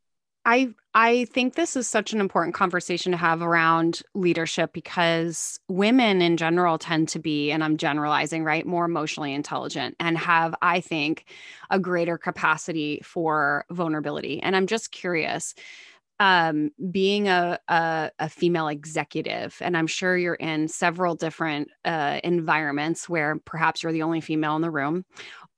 I I think this is such an important conversation to have around leadership because women in general tend to be and I'm generalizing right more emotionally intelligent and have I think a greater capacity for vulnerability. And I'm just curious um, being a, a, a female executive, and I'm sure you're in several different uh, environments where perhaps you're the only female in the room,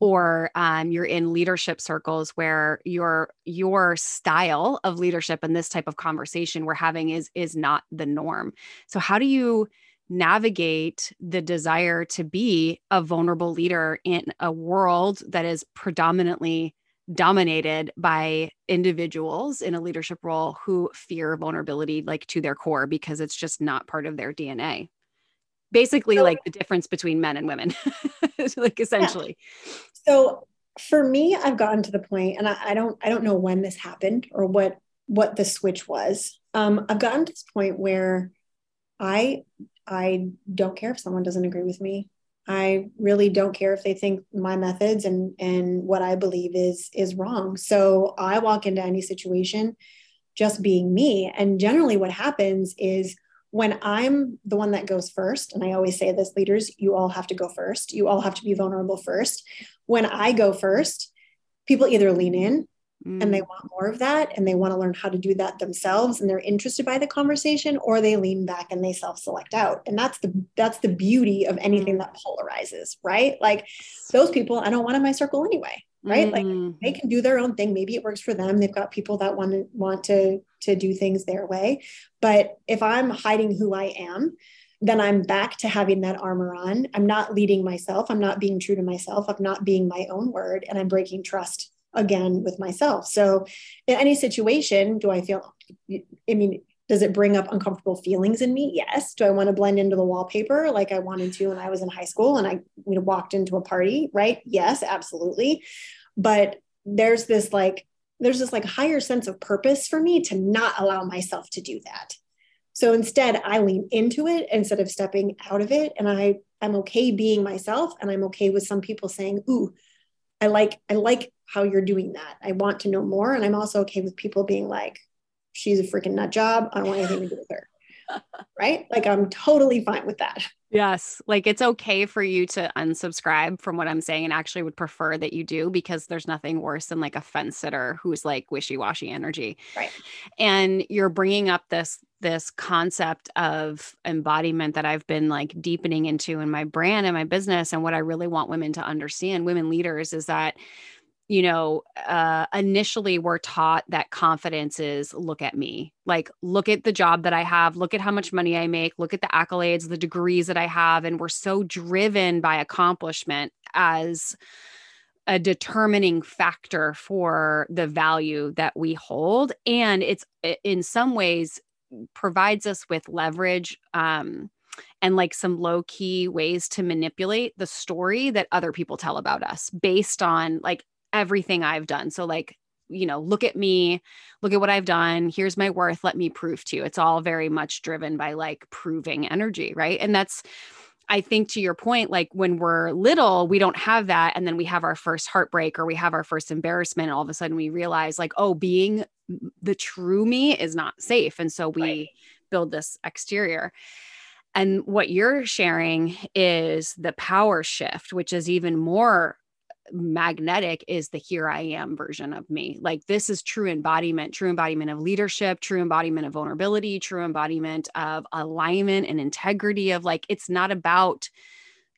or um, you're in leadership circles where your your style of leadership and this type of conversation we're having is is not the norm so how do you navigate the desire to be a vulnerable leader in a world that is predominantly dominated by individuals in a leadership role who fear vulnerability like to their core because it's just not part of their DNA. Basically, so, like the difference between men and women, <laughs> like essentially. Yeah. So for me, I've gotten to the point, and I, I, don't, I don't know when this happened or what what the switch was. Um, I've gotten to this point where I I don't care if someone doesn't agree with me. I really don't care if they think my methods and and what I believe is is wrong. So I walk into any situation just being me. And generally what happens is when I'm the one that goes first, and I always say this leaders, you all have to go first. You all have to be vulnerable first. When I go first, people either lean in mm. and they mm. want more of that and they want to learn how to do that themselves and they're interested by the conversation or they lean back and they self-select out and that's the that's the beauty of anything that polarizes right like those people i don't want in my circle anyway right mm. like they can do their own thing maybe it works for them they've got people that want to want to to do things their way but if i'm hiding who i am then I'm back to having that armor on. I'm not leading myself. I'm not being true to myself. I'm not being my own word, and I'm breaking trust again with myself. So, in any situation, do I feel, I mean, does it bring up uncomfortable feelings in me? Yes. Do I want to blend into the wallpaper like I wanted to when I was in high school and I you know, walked into a party? Right. Yes, absolutely. But there's this like, there's this like higher sense of purpose for me to not allow myself to do that. So instead, I lean into it instead of stepping out of it. And I, I'm okay being myself. And I'm okay with some people saying, Ooh, I like, I like how you're doing that. I want to know more. And I'm also okay with people being like, she's a freaking nut job. I don't want anything to do with her. <laughs> right? Like I'm totally fine with that. Yes. Like it's okay for you to unsubscribe from what I'm saying and actually would prefer that you do because there's nothing worse than like a fence sitter who's like wishy-washy energy. Right. And you're bringing up this this concept of embodiment that I've been like deepening into in my brand and my business and what I really want women to understand, women leaders is that you know, uh, initially we're taught that confidence is look at me, like look at the job that I have, look at how much money I make, look at the accolades, the degrees that I have. And we're so driven by accomplishment as a determining factor for the value that we hold. And it's in some ways provides us with leverage. Um, and like some low key ways to manipulate the story that other people tell about us based on like everything I've done. So, like, you know, look at me, look at what I've done. Here's my worth. Let me prove to you. It's all very much driven by like proving energy. Right. And that's, I think to your point, like when we're little, we don't have that. And then we have our first heartbreak or we have our first embarrassment. And all of a sudden we realize, like, oh, being the true me is not safe. And so we right. build this exterior. And what you're sharing is the power shift, which is even more magnetic is the here I am version of me. Like this is true embodiment, true embodiment of leadership, true embodiment of vulnerability, true embodiment of alignment and integrity of like it's not about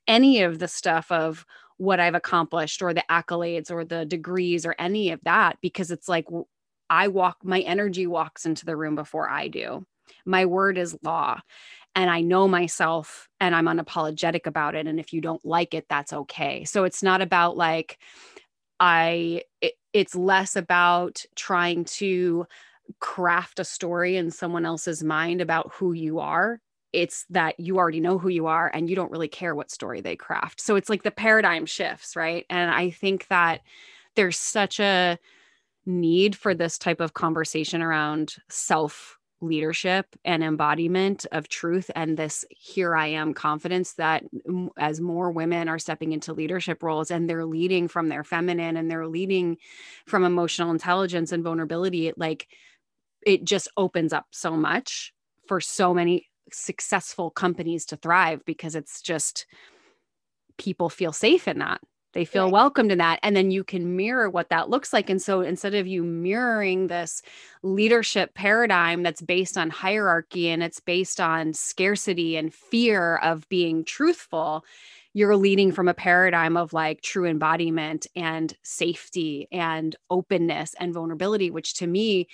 any of the stuff of what I've accomplished or the accolades or the degrees or any of that because it's like I walk my energy walks into the room before I do. My word is law and I know myself and I'm unapologetic about it. And if you don't like it, that's okay. So it's not about like, I, it, it's less about trying to craft a story in someone else's mind about who you are. It's that you already know who you are and you don't really care what story they craft. So it's like the paradigm shifts, right? And I think that there's such a need for this type of conversation around self leadership and embodiment of truth and this here I am confidence that as more women are stepping into leadership roles and they're leading from their feminine and they're leading from emotional intelligence and vulnerability, it like it just opens up so much for so many successful companies to thrive because it's just people feel safe in that They feel right. welcomed in that. And then you can mirror what that looks like. And so instead of you mirroring this leadership paradigm that's based on hierarchy and it's based on scarcity and fear of being truthful, you're leading from a paradigm of like true embodiment and safety and openness and vulnerability, which to me,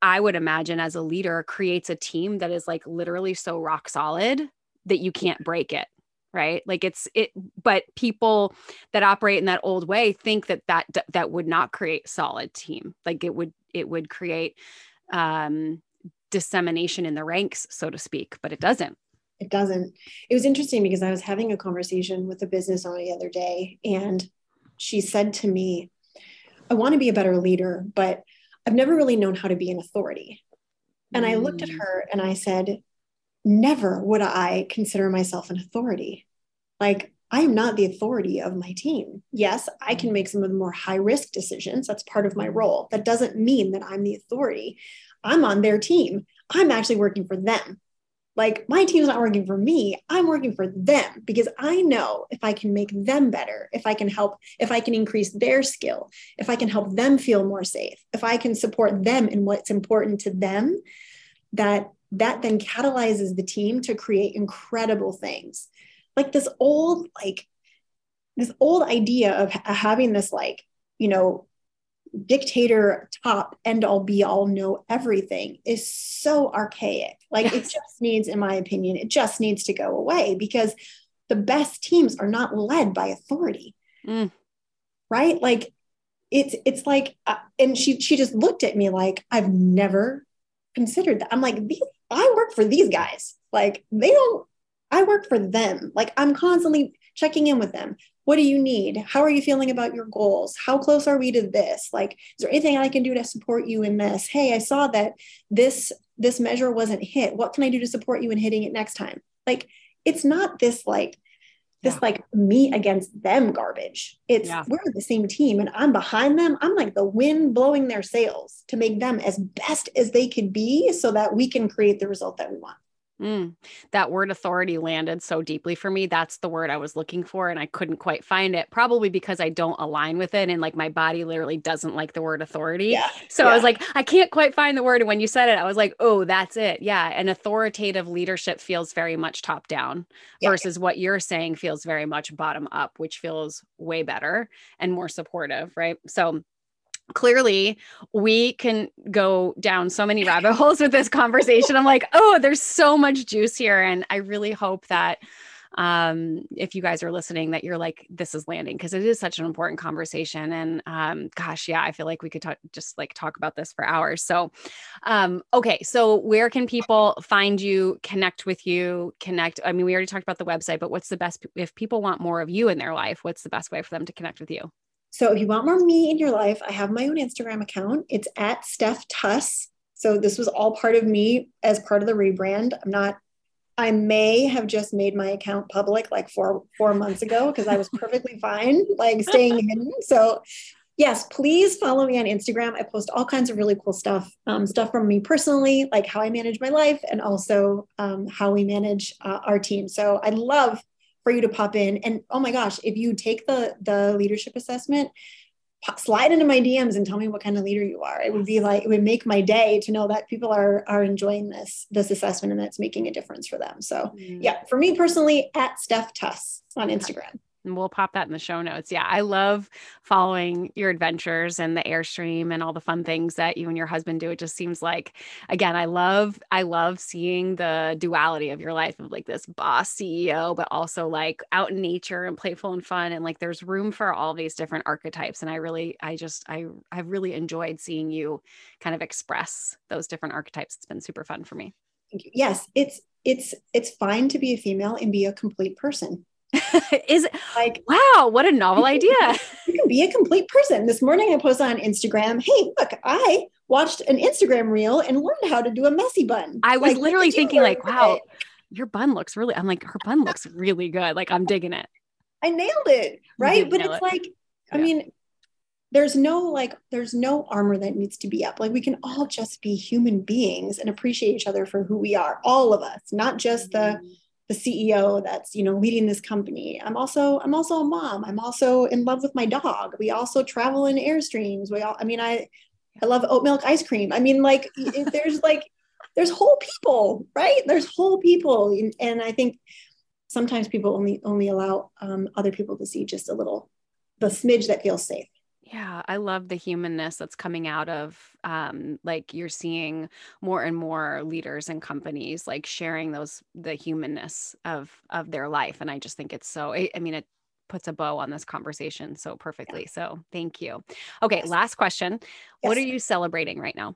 I would imagine as a leader creates a team that is like literally so rock solid that you can't break it right like it's it but people that operate in that old way think that that that would not create solid team like it would it would create um dissemination in the ranks so to speak but it doesn't it doesn't it was interesting because i was having a conversation with a business owner the other day and she said to me i want to be a better leader but i've never really known how to be an authority and mm. i looked at mm. her and i said never would I consider myself an authority. Like, I am not the authority of my team. Yes, I can mm-hmm. make some of the more high risk decisions. That's part of my role. That doesn't mean that I'm the authority. I'm on their team. I'm actually working for them. Like, my team's not working for me. I'm working for them because I know if I can make them better, if I can help, if I can increase their skill, if I can help them feel more safe, if I can support them in what's important to them, that that then catalyzes the team to create incredible things like this old like this old idea of having this like you know dictator top end all be all know everything is so archaic like yes. it just needs in my opinion it just needs to go away because the best teams are not led by authority mm. right like it's it's like uh, and she she just looked at me like i've never considered that i'm like these I work for these guys. Like they don't, I work for them. Like I'm constantly checking in with them. What do you need? How are you feeling about your goals? How close are we to this? Like, is there anything I can do to support you in this? Hey, I saw that this this measure wasn't hit. What can I do to support you in hitting it next time? Like, it's not this like this yeah. like me against them garbage. It's yeah. we're the same team and I'm behind them. I'm like the wind blowing their sails to make them as best as they could be so that we can create the result that we want. Mm, that word authority landed so deeply for me. That's the word I was looking for, and I couldn't quite find it. Probably because I don't align with it, and like my body literally doesn't like the word authority. Yeah. So yeah. I was like, I can't quite find the word. And when you said it, I was like, oh, that's it. Yeah. And authoritative leadership feels very much top down yeah. versus what you're saying feels very much bottom up, which feels way better and more supportive. Right. So clearly we can go down so many rabbit holes with this conversation. I'm like, oh, there's so much juice here. And I really hope that um if you guys are listening that you're like this is landing because it is such an important conversation and um gosh yeah i feel like we could talk just like talk about this for hours so um okay so where can people find you connect with you connect i mean we already talked about the website but what's the best if people want more of you in their life what's the best way for them to connect with you so if you want more me in your life, I have my own Instagram account. It's at Steph Tuss. So this was all part of me as part of the rebrand. I'm not, I may have just made my account public like four four months ago because I was perfectly <laughs> fine, like staying hidden. So yes, please follow me on Instagram. I post all kinds of really cool stuff, um, stuff from me personally, like how I manage my life, and also um, how we manage uh, our team. So I love for you to pop in. And oh my gosh, if you take the the leadership assessment, slide into my DMs and tell me what kind of leader you are. It would be like it would make my day to know that people are are enjoying this this assessment and that's making a difference for them. So mm. yeah, for me personally, at Steph Tuss on Instagram. And we'll pop that in the show notes. Yeah, I love following your adventures and the airstream and all the fun things that you and your husband do. It just seems like again, I love I love seeing the duality of your life of like this boss CEO but also like out in nature and playful and fun and like there's room for all these different archetypes and I really I just I I've really enjoyed seeing you kind of express those different archetypes. It's been super fun for me. Yes, it's it's it's fine to be a female and be a complete person <laughs> is like wow what a novel idea. you can be a complete person this morning i posted on instagram hey look i watched an instagram reel and learned how to do a messy bun. I was like, literally thinking like wow it? your bun looks really i'm like her bun looks really good. Like i'm digging it. I nailed it right? but it's it. like i yeah. mean there's no like there's no armor that needs to be up. Like we can all just be human beings and appreciate each other for who we are all of us not just the mm-hmm the CEO that's you know leading this company. I'm also I'm also a mom. I'm also in love with my dog. We also travel in airstreams. We all I mean I I love oat milk ice cream. I mean like there's <laughs> like there's whole people, right? There's whole people and I think sometimes people only only allow um, other people to see just a little the smidge that feels safe. Yeah, I love the humanness that's coming out of um like you're seeing more and more leaders and companies like sharing those the humanness of of their life and I just think it's so I, I mean it puts a bow on this conversation so perfectly. Yeah. So, thank you. Okay, yes. last question. Yes. What are you celebrating right now?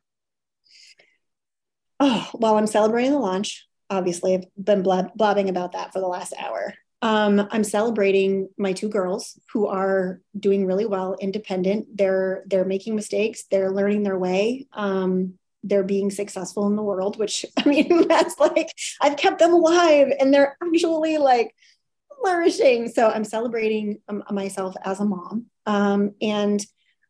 Oh, well, I'm celebrating the launch. Obviously, I've been blab- blabbing about that for the last hour. Um, I'm celebrating my two girls who are doing really well, independent. They're they're making mistakes. They're learning their way. Um, they're being successful in the world, which <laughs> I mean, <laughs> that's like I've kept them alive, and they're actually like flourishing. So I'm celebrating um, myself as a mom, um, and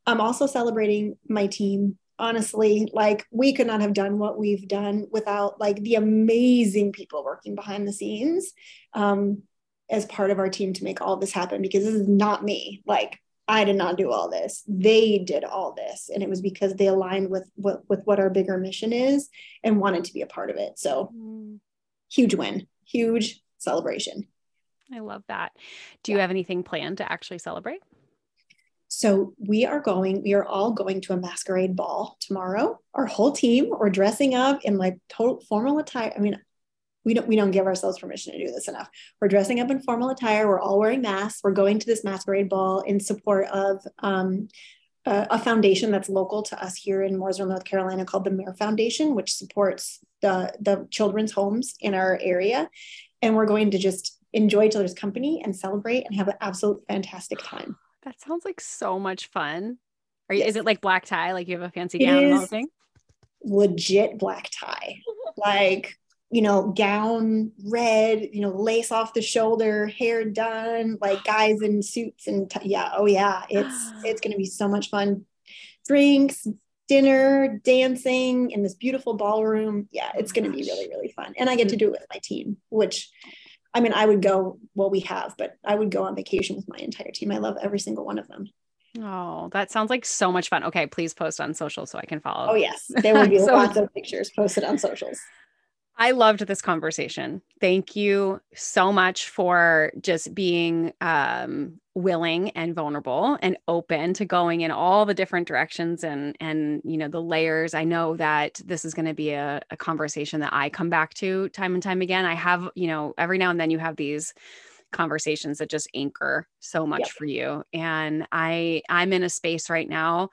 I'm also celebrating my team. Honestly, like we could not have done what we've done without like the amazing people working behind the scenes. As part of our team to make all this happen because this is not me. Like I did not do all this. They did all this. And it was because they aligned with what with what our bigger mission is and wanted to be a part of it. So mm. huge win, huge celebration. I love that. Do you have anything planned to actually celebrate? So we are going, we are all going to a masquerade ball tomorrow. Our whole team, we're dressing up in like total formal attire. I mean, we don't we don't give ourselves permission to do this enough. We're dressing up in formal attire. We're all wearing masks. We're going to this masquerade ball in support of um, a, a, foundation that's local to us here in Mooresville, North Carolina, called the Mayor Foundation, which supports the the children's homes in our area. And we're going to just enjoy each other's company and celebrate and have an absolute fantastic time. That sounds like so much fun. Are you, yes. Is it like black tie? Like you have a fancy gown and all thing? Legit black tie. <laughs> like you know, gown red, you know, lace off the shoulder, hair done, like guys in suits and t- yeah, oh yeah, it's <gasps> it's going to be so much fun. Drinks, dinner, dancing in this beautiful ballroom. Yeah, it's going to be really really fun. And I get to do it with my team, which I mean, I would go, well, we have, but I would go on vacation with my entire team. I love every single one of them. Oh, that sounds like so much fun. Okay, please post on social so I can follow. Oh, yes. There will be <laughs> so, lots of pictures posted on socials. I loved this conversation. Thank you so much for just being um, willing and vulnerable and open to going in all the different directions and and you know the layers. I know that this is going to be a, a conversation that I come back to time and time again. I have you know every now and then you have these conversations that just anchor so much yep. for you and i i'm in a space right now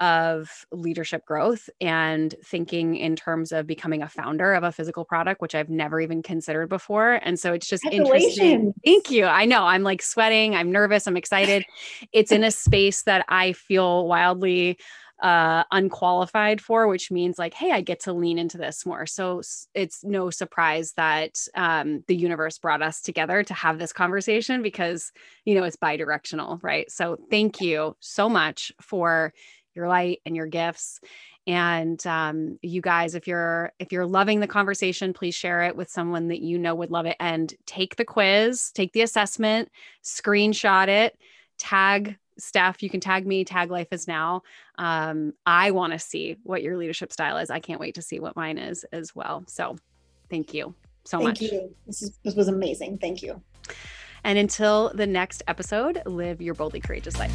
of leadership growth and thinking in terms of becoming a founder of a physical product, which I've never even considered before. And so it's just interesting. Thank you. I know I'm like sweating, I'm nervous, I'm excited. it's in a space that I feel wildly uh unqualified for which means like hey i get to lean into this more so it's no surprise that um the universe brought us together to have this conversation because you know it's bi-directional right so thank you so much for your light and your gifts and um, you guys if you're if you're loving the conversation please share it with someone that you know would love it and take the quiz take the assessment screenshot it tag Steph, you can tag me, tag Life is Now. Um, I want to see what your leadership style is. I can't wait to see what mine is as well. So thank you so thank much. Thank you. This, is, this was amazing. Thank you. And until the next episode, live your boldly courageous life.